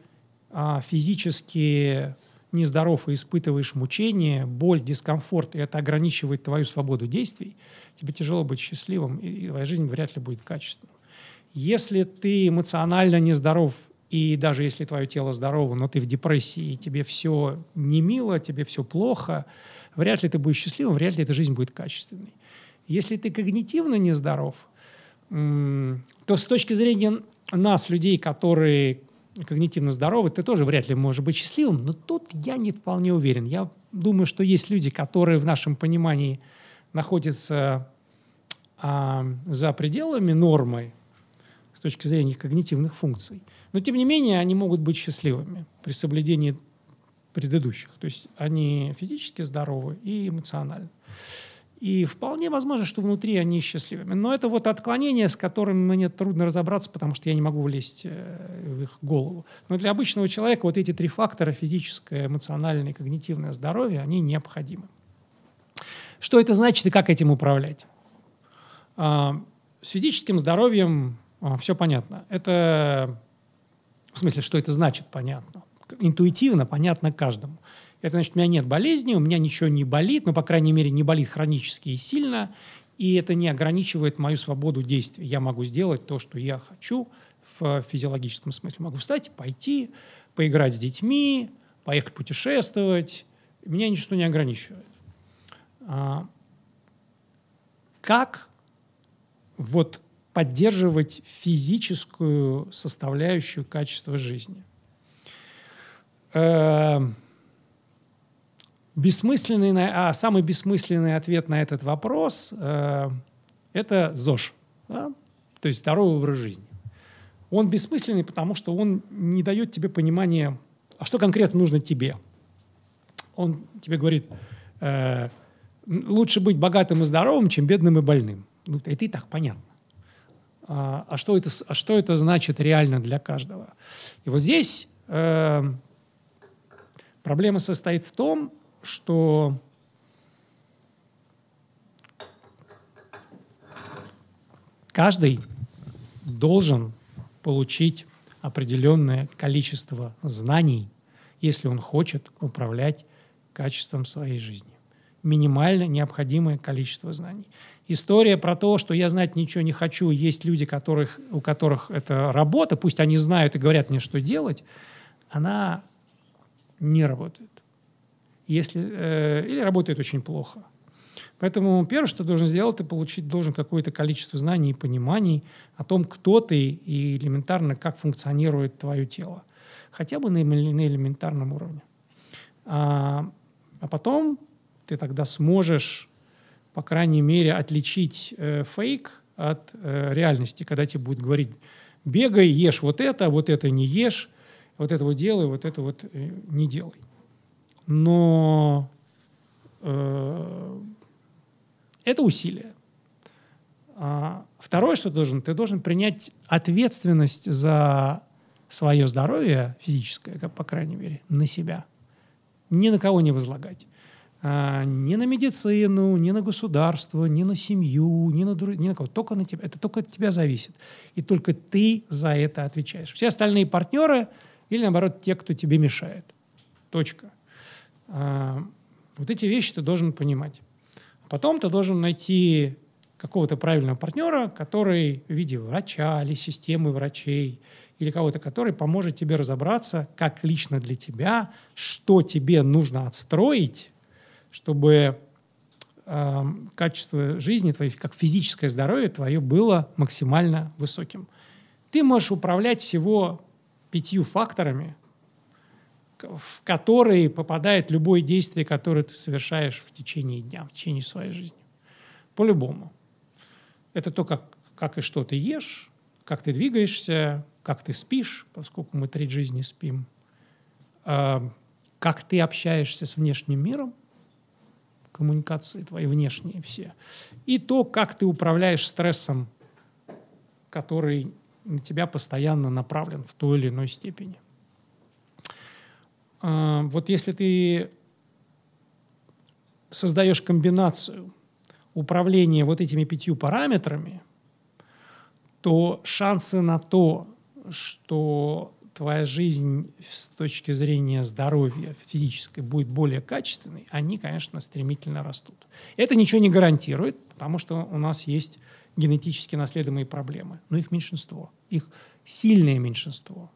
а, физически нездоров и испытываешь мучение, боль, дискомфорт, и это ограничивает твою свободу действий, тебе тяжело быть счастливым, и твоя жизнь вряд ли будет качественной. Если ты эмоционально нездоров, и даже если твое тело здорово, но ты в депрессии, и тебе все не мило, тебе все плохо, вряд ли ты будешь счастливым, вряд ли эта жизнь будет качественной. Если ты когнитивно нездоров, то с точки зрения нас, людей, которые когнитивно здоровы, ты тоже вряд ли можешь быть счастливым, но тут я не вполне уверен. Я думаю, что есть люди, которые в нашем понимании находятся а, за пределами нормы с точки зрения когнитивных функций. Но, тем не менее, они могут быть счастливыми при соблюдении предыдущих. То есть они физически здоровы и эмоционально. И вполне возможно, что внутри они счастливыми. Но это вот отклонение, с которым мне трудно разобраться, потому что я не могу влезть э, в их голову. Но для обычного человека вот эти три фактора, физическое, эмоциональное и когнитивное здоровье, они необходимы. Что это значит и как этим управлять? А, С физическим здоровьем все понятно. Это, в смысле, что это значит, понятно. Интуитивно понятно каждому. Это значит, у меня нет болезни, у меня ничего не болит, ну, по крайней мере, не болит хронически и сильно, и это не ограничивает мою свободу действий. Я могу сделать то, что я хочу в физиологическом смысле. Могу встать, пойти, поиграть с детьми, поехать путешествовать. Меня ничто не ограничивает. А, Как вот поддерживать физическую составляющую качества жизни? Э, Бессмысленный, а самый бессмысленный ответ на этот вопрос э, это ЗОЖ, да? то есть здоровый образ жизни. Он бессмысленный, потому что он не дает тебе понимания, а что конкретно нужно тебе. Он тебе говорит, э, лучше быть богатым и здоровым, чем бедным и больным. Ну, это и так понятно. А, а что, это, а что это значит реально для каждого? И вот здесь э, проблема состоит в том, что каждый должен получить определенное количество знаний, если он хочет управлять качеством своей жизни. Минимально необходимое количество знаний. История про то, что я знать ничего не хочу, есть люди, которых, у которых это работа, пусть они знают и говорят мне, что делать, она не работает. Если, э, или работает очень плохо. Поэтому первое, что ты должен сделать, ты получить должен какое-то количество знаний и пониманий о том, кто ты и элементарно, как функционирует твое тело. Хотя бы на, на элементарном уровне. А, а потом ты тогда сможешь, по крайней мере, отличить э, фейк от э, реальности, когда тебе будет говорить, бегай, ешь вот это, вот это не ешь, вот это вот делай, вот это вот э, не делай. Но э, это усилие. А второе, что ты должен, ты должен принять ответственность за свое здоровье физическое, как, по крайней мере, на себя. Ни на кого не возлагать. А, ни на медицину, ни на государство, ни на семью, ни на, дру- ни на кого. Только на тебя. Это только от тебя зависит. И только ты за это отвечаешь. Все остальные партнеры или, наоборот, те, кто тебе мешает. Точка. А, вот эти вещи ты должен понимать. Потом ты должен найти какого-то правильного партнера, который в виде врача или системы врачей, или кого-то, который поможет тебе разобраться, как лично для тебя, что тебе нужно отстроить, чтобы э, качество жизни твоей, как физическое здоровье твое было максимально высоким. Ты можешь управлять всего пятью факторами, в которые попадает любое действие, которое ты совершаешь в течение дня, в течение своей жизни. По-любому. Это то, как, как и что ты ешь, как ты двигаешься, как ты спишь, поскольку мы треть жизни спим, а, как ты общаешься с внешним миром, коммуникации твои внешние все, и то, как ты управляешь стрессом, который на тебя постоянно направлен в той или иной степени. А, вот если ты создаешь комбинацию управления вот этими пятью параметрами, то шансы на то, что твоя жизнь с точки зрения здоровья физической будет более качественной, они, конечно, стремительно растут. Это ничего не гарантирует, потому что у нас есть генетически наследуемые проблемы, но их меньшинство, их сильное меньшинство.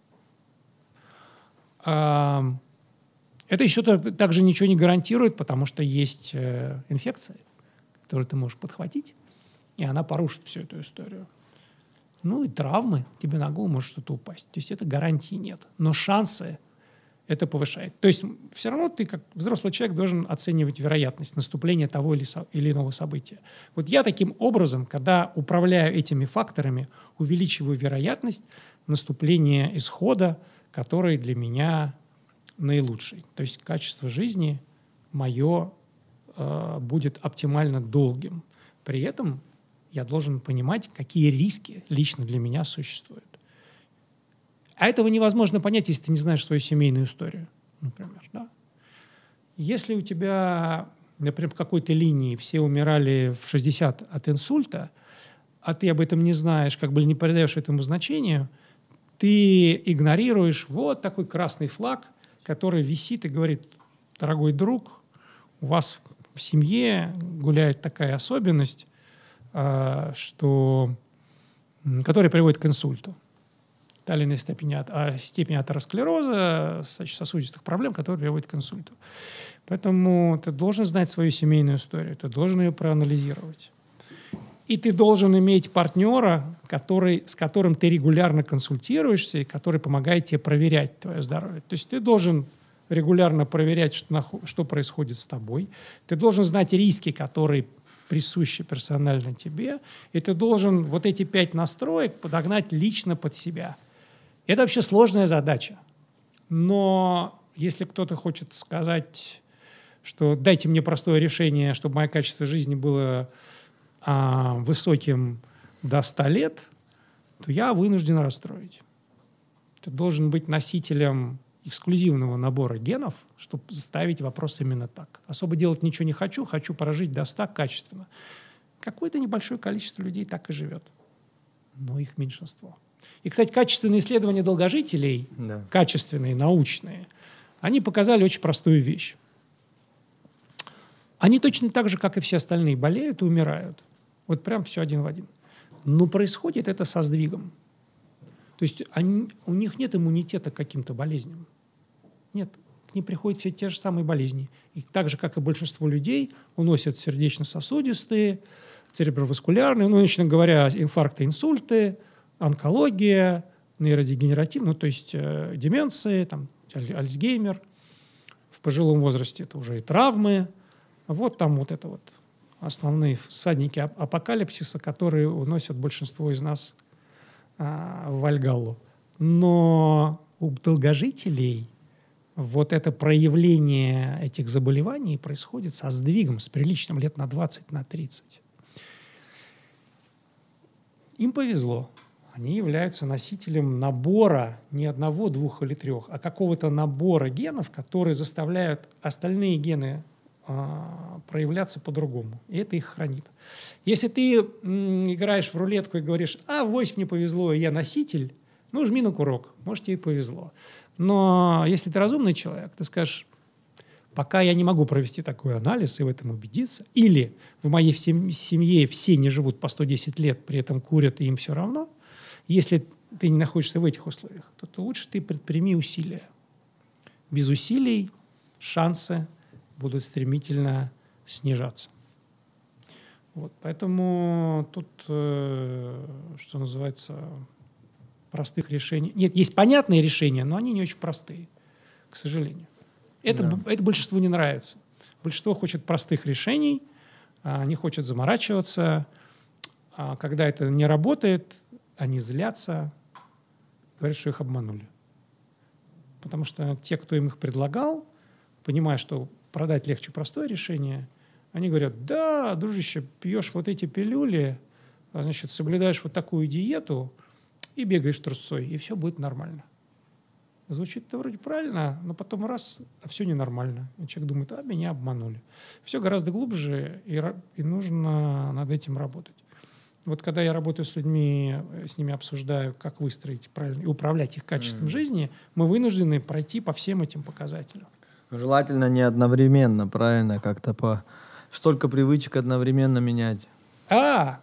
Это еще также ничего не гарантирует, потому что есть э, инфекция, которую ты можешь подхватить, и она порушит всю эту историю. Ну и травмы, тебе на голову может что-то упасть. То есть это гарантии нет. Но шансы это повышает. То есть все равно ты, как взрослый человек, должен оценивать вероятность наступления того или, или иного события. Вот я таким образом, когда управляю этими факторами, увеличиваю вероятность наступления исхода, который для меня наилучший. То есть качество жизни мое э, будет оптимально долгим. При этом я должен понимать, какие риски лично для меня существуют. А этого невозможно понять, если ты не знаешь свою семейную историю, например. Да? Если у тебя, например, в какой-то линии все умирали в 60 от инсульта, а ты об этом не знаешь, как бы не придаешь этому значению, ты игнорируешь вот такой красный флаг, который висит и говорит, дорогой друг, у вас в семье гуляет такая особенность, а, что, который приводит к инсульту. Та или иная степень, а степень атеросклероза, сосудистых проблем, которые приводят к инсульту. Поэтому ты должен знать свою семейную историю, ты должен ее проанализировать. И ты должен иметь партнера, который, с которым ты регулярно консультируешься и который помогает тебе проверять твое здоровье. То есть ты должен регулярно проверять, что, что происходит с тобой. Ты должен знать риски, которые присущи персонально тебе, и ты должен вот эти пять настроек подогнать лично под себя. Это вообще сложная задача. Но если кто-то хочет сказать, что дайте мне простое решение, чтобы мое качество жизни было а, высоким до 100 лет, то я вынужден расстроить. Ты должен быть носителем эксклюзивного набора генов, чтобы заставить вопрос именно так. Особо делать ничего не хочу, хочу прожить до 100 качественно. Какое-то небольшое количество людей так и живет, но их меньшинство. И, кстати, качественные исследования долгожителей, да. качественные, научные, они показали очень простую вещь. Они точно так же, как и все остальные, болеют и умирают. Вот прям все один в один. Но происходит это со сдвигом. То есть они, у них нет иммунитета к каким-то болезням. Нет, к ним приходят все те же самые болезни. И так же, как и большинство людей, уносят сердечно-сосудистые, цереброваскулярные, ну, лично говоря, инфаркты, инсульты, онкология, нейродегенеративные, ну, то есть э, деменции, там, Альцгеймер. В пожилом возрасте это уже и травмы. Вот там вот это вот основные всадники апокалипсиса, которые уносят большинство из нас а, в Вальгаллу. Но у долгожителей вот это проявление этих заболеваний происходит со сдвигом, с приличным лет на 20, на 30. Им повезло. Они являются носителем набора не одного, двух или трех, а какого-то набора генов, которые заставляют остальные гены а, проявляться по-другому. И это их хранит. Если ты играешь в рулетку и говоришь, а, вось мне повезло, я носитель, ну, жми на курок, может, тебе и повезло. Но если ты разумный человек, ты скажешь, пока я не могу провести такой анализ и в этом убедиться, или в моей семье все не живут по 110 лет, при этом курят, и им все равно, если ты не находишься в этих условиях, то, то лучше ты предприми усилия. Без усилий шансы будут стремительно снижаться. Вот, поэтому тут, э, что называется, простых решений. Нет, есть понятные решения, но они не очень простые, к сожалению. Это, да. это большинству не нравится. Большинство хочет простых решений, а, не хочет заморачиваться. А когда это не работает, они злятся, говорят, что их обманули. Потому что те, кто им их предлагал, понимая, что продать легче простое решение, они говорят, да, дружище, пьешь вот эти пилюли, а, значит, соблюдаешь вот такую диету и бегаешь трусцой, и все будет нормально. Звучит это вроде правильно, но потом раз, а все ненормально. И человек думает, а меня обманули. Все гораздо глубже, и, и нужно над этим работать. Вот когда я работаю с людьми, с ними обсуждаю, как выстроить правильно и управлять их качеством mm. жизни, мы вынуждены пройти по всем этим показателям. Желательно не одновременно, правильно, как-то по столько привычек одновременно менять. А,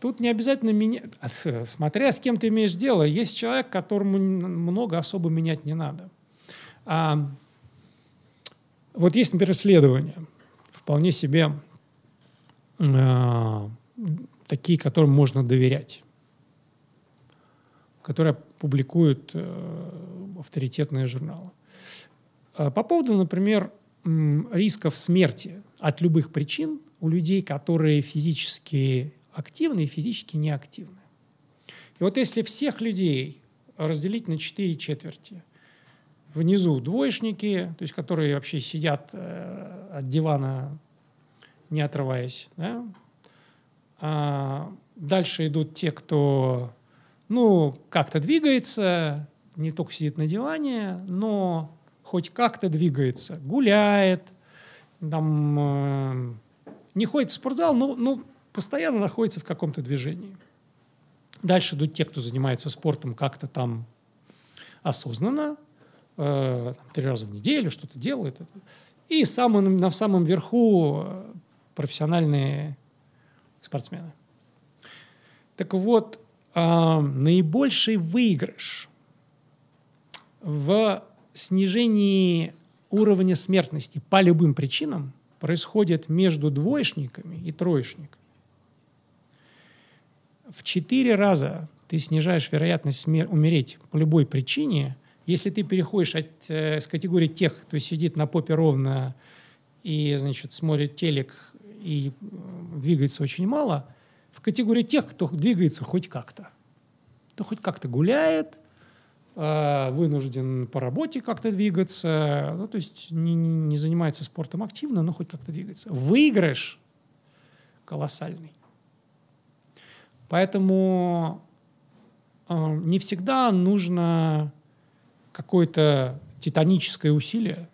Тут не обязательно менять, а смотря с кем ты имеешь дело. Есть человек, которому много особо менять не надо. А, вот есть, например, исследования, вполне себе а, такие, которым можно доверять, которые публикуют а, авторитетные журналы. А, по поводу, например, рисков смерти от любых причин у людей, которые физически активны и физически неактивны. И вот если всех людей разделить на четыре четверти, внизу двоечники, то есть которые вообще сидят э, от дивана, не отрываясь, да? а дальше идут те, кто ну, как-то двигается, не только сидит на диване, но хоть как-то двигается, гуляет, там, э, не ходит в спортзал, но, ну, постоянно находится в каком-то движении. Дальше идут те, кто занимается спортом как-то там осознанно, э, три раза в неделю что-то делает. И самым, на самом верху э, профессиональные спортсмены. Так вот, э, наибольший выигрыш в снижении уровня смертности по любым причинам происходит между двоечниками и троечниками в четыре раза ты снижаешь вероятность смер- умереть по любой причине, если ты переходишь от, э, с категории тех, кто сидит на попе ровно и, значит, смотрит телек и э, двигается очень мало, в категорию тех, кто двигается хоть как-то. Кто хоть как-то гуляет, вынужден по работе как-то двигаться, ну, то есть не, не занимается спортом активно, но хоть как-то двигается. Выигрыш колоссальный. Поэтому э, не всегда нужно какое-то титаническое усилие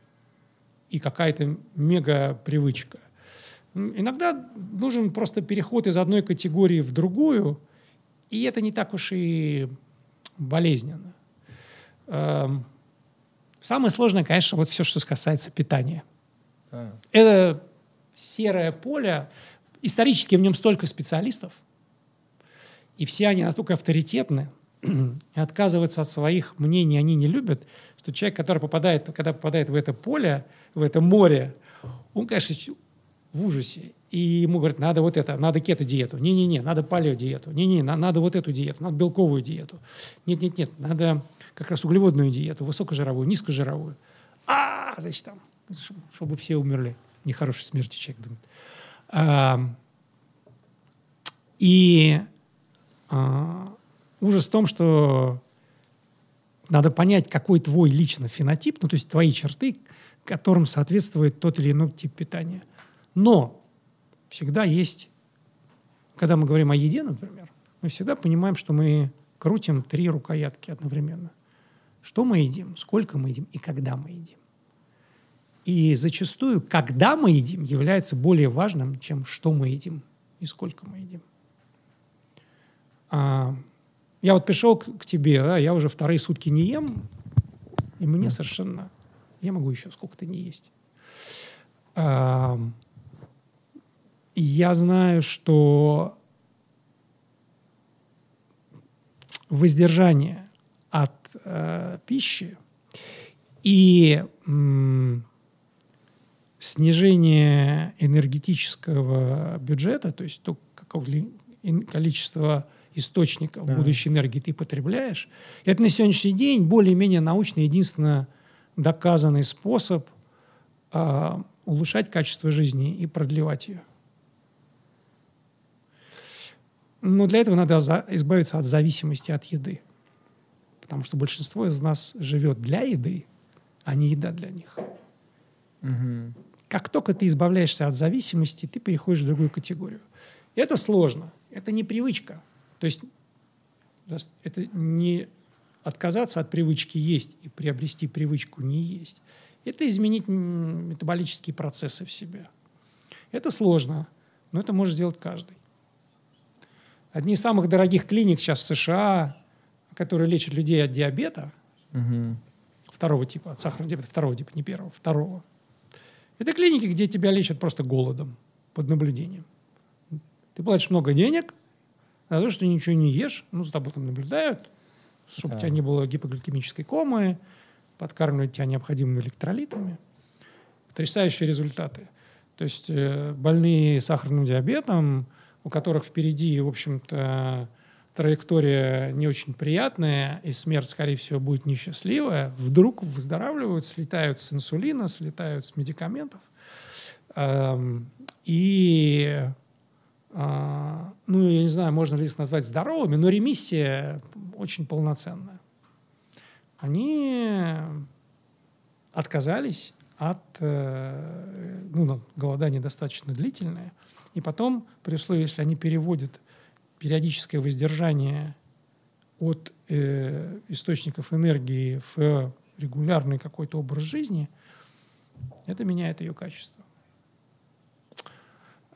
и какая-то мега привычка. Иногда нужен просто переход из одной категории в другую, и это не так уж и болезненно. Э, самое сложное, конечно, вот все, что касается питания. А. Это серое поле. Исторически в нем столько специалистов – и все они настолько авторитетны, и отказываться от своих мнений они не любят, что человек, который попадает, когда попадает в это поле, в это море, он, конечно, в ужасе. И ему говорят, надо вот это, надо кето-диету. Не-не-не, надо палео-диету. Не-не, надо вот эту диету, надо белковую диету. Нет-нет-нет, надо как раз углеводную диету, высокожировую, низкожировую. А, значит, там, чтобы все умерли. Нехорошей смерти человек думает. А, и а, ужас в том, что надо понять, какой твой лично фенотип, ну, то есть твои черты, которым соответствует тот или иной тип питания. Но всегда есть, когда мы говорим о еде, например, мы всегда понимаем, что мы крутим три рукоятки одновременно. Что мы едим, сколько мы едим и когда мы едим. И зачастую, когда мы едим, является более важным, чем что мы едим и сколько мы едим. А, я вот пришел к, к тебе, да, я уже вторые сутки не ем, и мне совершенно... Я могу еще сколько-то не есть. Ам, Я знаю, что воздержание от э, пищи и м, снижение энергетического бюджета, то есть то, ин- количество источников Да. будущей энергии ты потребляешь, это на сегодняшний день более-менее научно единственно доказанный способ а, улучшать качество жизни и продлевать ее. Но для этого надо избавиться от зависимости от еды. Потому что большинство из нас живет для еды, а не еда для них. Мгм. Как только ты избавляешься от зависимости, ты переходишь в другую категорию. Это сложно, это не привычка. То есть это не отказаться от привычки есть и приобрести привычку не есть. Это изменить метаболические процессы в себе. Это сложно, но это может сделать каждый. Одни из самых дорогих клиник сейчас в США, которые лечат людей от диабета, Мгм. второго типа, от сахарного диабета второго типа, не первого, второго. Это клиники, где тебя лечат просто голодом под наблюдением. Ты платишь много денег за то, что ты ничего не ешь, ну, за тобой там наблюдают, чтобы Да. у тебя не было гипогликемической комы, подкармливают тебя необходимыми электролитами. Потрясающие результаты. То есть э, больные сахарным диабетом, у которых впереди, в общем-то, траектория не очень приятная, и смерть, скорее всего, будет несчастливая, вдруг выздоравливают, слетают с инсулина, слетают с медикаментов. Эм, И, а, ну, я не знаю, можно ли их назвать здоровыми, но ремиссия очень полноценная. Они отказались от э, ну, голодание достаточно длительное, и потом, при условии, если они переводят периодическое воздержание от э, источников энергии в регулярный какой-то образ жизни, это меняет ее качество.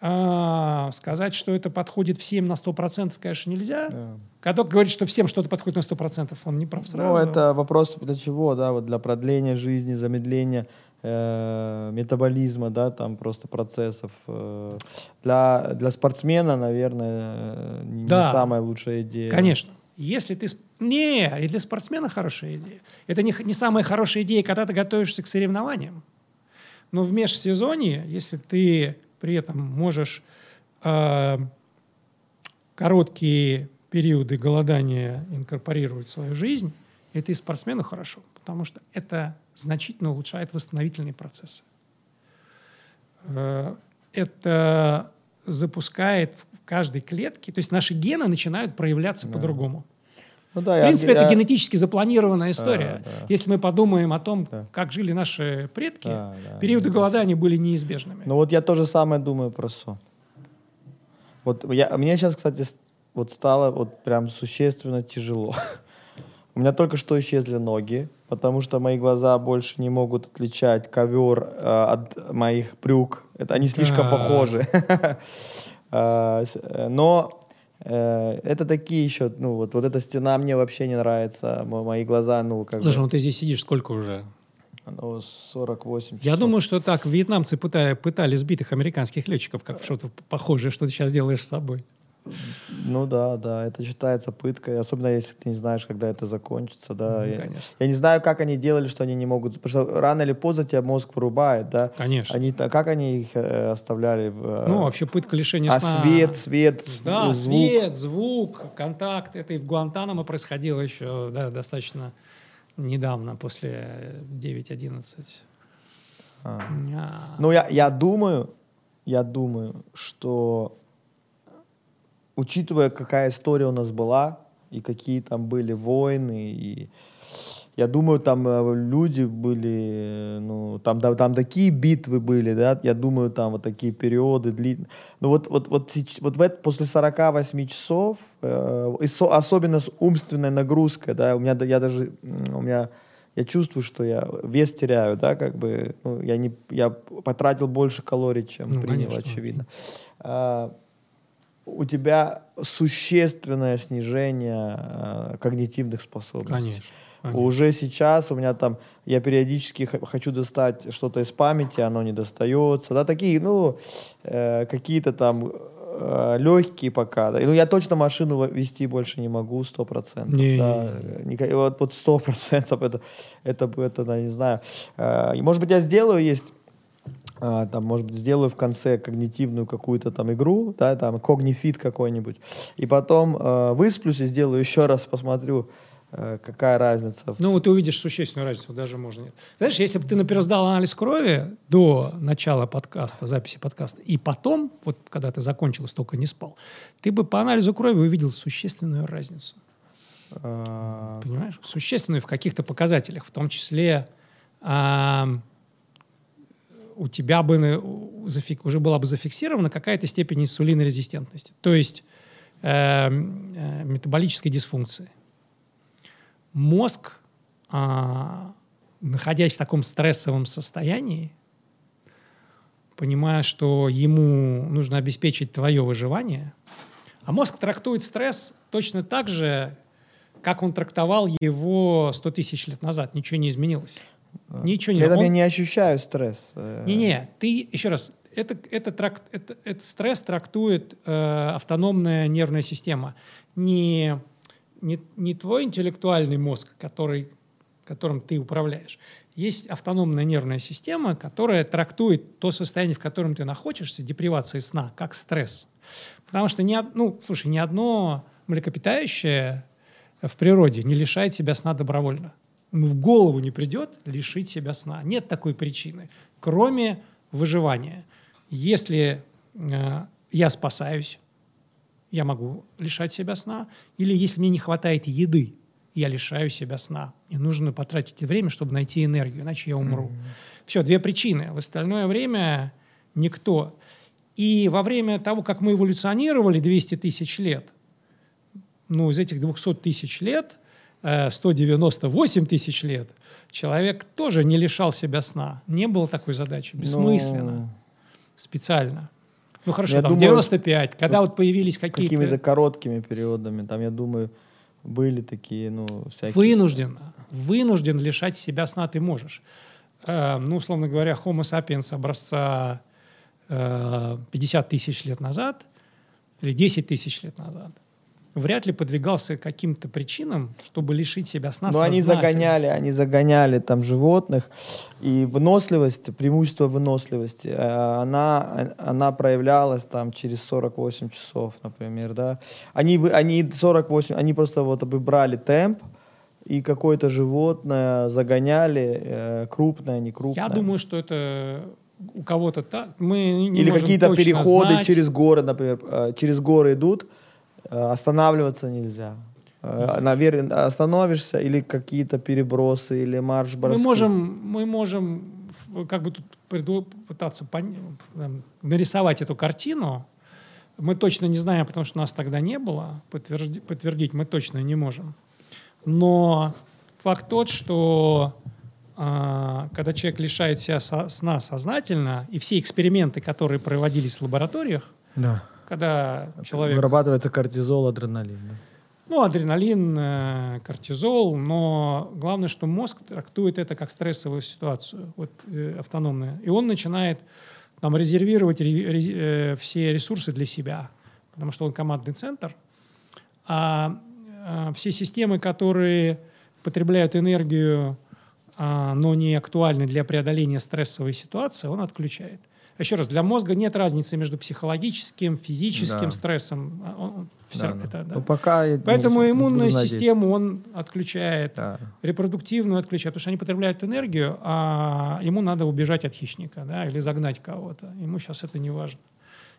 А, сказать, что это подходит всем на 100%, конечно, нельзя. Да. Когда говорит, что всем что-то подходит на 100%, он не прав сразу. Ну, это вопрос для чего, да, вот для продления жизни, замедления э, метаболизма, да, там просто процессов. э. Для, для спортсмена, наверное, не Да. самая лучшая идея. Конечно. Если ты... Не, и для спортсмена хорошая идея. Это не, не самая хорошая идея, когда ты готовишься к соревнованиям. Но в межсезонье, если ты при этом можешь э, короткие периоды голодания инкорпорировать в свою жизнь, это и спортсмену хорошо, потому что это значительно улучшает восстановительные процессы. Э, Это запускает в каждой клетке, то есть наши гены начинают проявляться Да. по-другому. Ну, да, В я- принципе, я- это генетически запланированная история. да. Если мы подумаем о том, Да. как жили наши предки, Да, да, периоды мне голодания были неизбежными. Ну вот я то же самое думаю про сон. Вот я, мне сейчас, кстати, вот стало вот прям существенно тяжело. У меня только что исчезли ноги, потому что мои глаза больше не могут отличать ковер э, от моих брюк. Это они слишком Да. похожи. А, э, Но э, это такие еще, ну вот, вот эта стена мне вообще не нравится. Мо- Мои глаза, ну как Слушай, бы, ну ты здесь сидишь сколько уже? ну, 48 Я часов. думаю, что так вьетнамцы пытали, пытали сбитых американских летчиков, как что-то похожее, что ты сейчас делаешь с собой. Ну да, да, это считается пыткой, особенно если ты не знаешь, когда это закончится, да. Ну, я, конечно. я не знаю, как они делали, что они не могут, потому что рано или поздно тебя мозг вырубает, да. Конечно. Они, как они их э, оставляли? э, Ну, вообще пытка лишения а сна. свет, свет, с- Да, звук. свет, звук, контакт. Это и в Гуантанамо происходило еще да, достаточно недавно, после 9.11. А. А. Ну, я, я думаю, я думаю, что учитывая, какая история у нас была, и какие там были войны, и я думаю, там э, люди были, э, ну, там, да, там такие битвы были, да, я думаю, там вот такие периоды длинные. Ну, вот, вот, вот, вот в это, после 48 часов, э, со- особенно с умственной нагрузкой, да, у меня, я даже, у меня, я чувствую, что я вес теряю, да, как бы, ну, я не, я потратил больше калорий, чем Ну, принял, конечно. очевидно. А, у тебя существенное снижение э, когнитивных способностей. Конечно. конечно. Уже сейчас у меня там, я периодически хочу достать что-то из памяти, оно не достается. Да, такие, ну, э, какие-то там э, легкие пока. Да. Ну, я точно машину вести больше не могу, сто процентов. Не, да. не, Вот, вот сто процентов это, это, бы- это, да, не знаю. Э, может быть, я сделаю, есть там, может быть, сделаю в конце когнитивную какую-то там игру, да, там, когнифит какой-нибудь, и потом э, высплюсь и сделаю еще раз, посмотрю, э, какая разница. Ну, вот ты увидишь существенную разницу, даже можно нет. Знаешь, если бы ты, например, сдал анализ крови до начала подкаста, записи подкаста, и потом, вот когда ты закончил и столько не спал, ты бы по анализу крови увидел существенную разницу. э, Понимаешь? Существенную в каких-то показателях, в том числе ам, у тебя бы уже была бы зафиксирована какая-то степень инсулинорезистентности, то есть эм, э, метаболической дисфункции. Мозг, а, находясь в таком стрессовом состоянии, понимая, что ему нужно обеспечить твое выживание, а мозг трактует стресс точно так же, как он трактовал его 100 тысяч лет назад. Ничего не изменилось. Ничего не При этом он- я не ощущаю стресс. э, не-не, ты, еще раз, это, это, трак- это, это стресс трактует э, автономная нервная система. Не, не, не твой интеллектуальный мозг, который, которым ты управляешь. Есть автономная нервная система, которая трактует то состояние, в котором ты находишься, депривация сна, как стресс. Потому что, ни, ну, слушай, ни одно млекопитающее в природе не лишает себя сна добровольно. Ему в голову не придет лишить себя сна. Нет такой причины, кроме выживания. Если э, я спасаюсь, я могу лишать себя сна. Или если мне не хватает еды, я лишаю себя сна. Мне нужно потратить время, чтобы найти энергию, иначе я умру. Все, две причины. В остальное время никто. И во время того, как мы эволюционировали 200 тысяч лет, ну, из этих 200 тысяч лет, 198 тысяч лет, человек тоже не лишал себя сна. Не было такой задачи. Бессмысленно. Ну, Специально. Ну, хорошо, Я там думаю, 95. Когда вот появились какие-то... Какими-то короткими периодами. Там, я думаю, были такие, ну, всякие... Вынужденно. Вынужден лишать себя сна ты можешь. Э, ну, условно говоря, Homo sapiens образца э, 50 тысяч лет назад или 10 тысяч лет назад вряд ли подвигался к каким-то причинам, чтобы лишить себя сна Но они загоняли, они загоняли там животных, и выносливость, преимущество выносливости, э, она, она проявлялась там через 48 часов, например, да. Они, они 48, они просто вот выбрали темп, и какое-то животное загоняли, э, крупное, не крупное. Я думаю, что это у кого-то так. Мы не Или какие-то переходы знать. через горы, например, э, через горы идут, останавливаться нельзя. Наверное, остановишься, или какие-то перебросы, или марш Мы броски. можем, мы можем как бы тут пытаться пон- эм, нарисовать эту картину. Мы точно не знаем, потому что нас тогда не было. Подтвержди- подтвердить мы точно не можем. Но факт тот, что а, когда человек лишает себя со- сна сознательно, и все эксперименты, которые проводились в лабораториях, Да. Когда человек Вырабатывается кортизол, адреналин. да. ну, адреналин, э, кортизол, но главное, что мозг трактует это как стрессовую ситуацию, вот, э, автономную. И он начинает там, резервировать ре- ре- э, все ресурсы для себя, потому что он командный центр. А э, все системы, которые потребляют энергию, а, но не актуальны для преодоления стрессовой ситуации, он отключает. Еще раз, для мозга нет разницы между психологическим, физическим Да. стрессом. А он- он всё Да, это, да. Ну, пока не- Поэтому иммунную систему он отключает, Да. репродуктивную отключает, потому что они потребляют энергию, а ему надо убежать от хищника да, или загнать кого-то. Ему сейчас это не важно.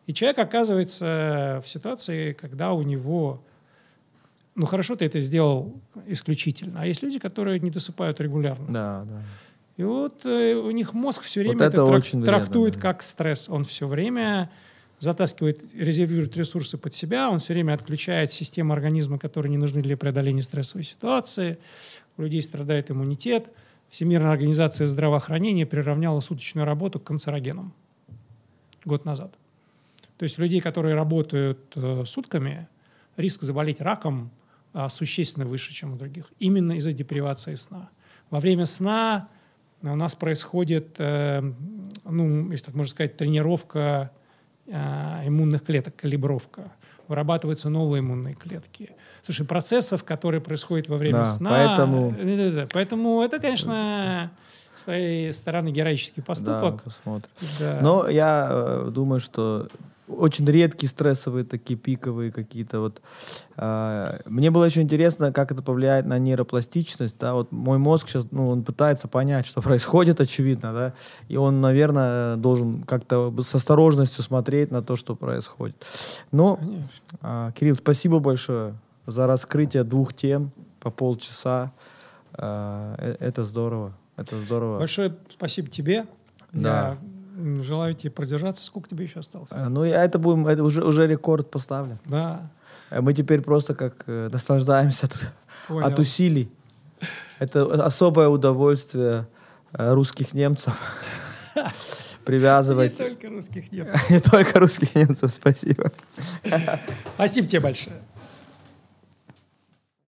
И человек оказывается в ситуации, когда у него... Ну, хорошо, ты это сделал исключительно. А есть люди, которые не досыпают регулярно. Да, да. И вот э, у них мозг все время Вот это это, трак- очень вредно, трактует да. как стресс. Он все время затаскивает, резервирует ресурсы под себя, он все время отключает системы организма, которые не нужны для преодоления стрессовой ситуации. У людей страдает иммунитет. Всемирная организация здравоохранения приравняла суточную работу к канцерогенам год назад. То есть у людей, которые работают э, сутками, риск заболеть раком э, существенно выше, чем у других. Именно из-за депривации сна. Во время сна у нас происходит, э, ну, если так можно сказать, тренировка э, иммунных клеток, калибровка. Вырабатываются новые иммунные клетки. Слушай, процессов, которые происходят во время Да, сна. поэтому- Да, да, да. Поэтому это, конечно, с твоей стороны героический Да, поступок. посмотрим. Да. Но я э, думаю, что очень редкие стрессовые такие пиковые какие-то вот. э, мне было еще интересно, как это повлияет на нейропластичность, да, вот мой мозг сейчас, ну, он пытается понять, что происходит, очевидно, да, и он, наверное, должен как-то с осторожностью смотреть на то, что происходит. Но, Конечно. а, Кирилл, спасибо большое за раскрытие двух тем по полчаса. А, э, Это здорово, это здорово. Большое спасибо тебе. Да. Я желаю тебе продержаться. Сколько тебе еще осталось? Э, Ну, это будем, это уже, уже рекорд поставлен. Да. Э, Мы теперь просто как э, наслаждаемся от, Понял. от усилий. Это особое удовольствие э, русских немцев Не привязывать. только русских нет. Не только русских немцев, спасибо. Спасибо тебе большое.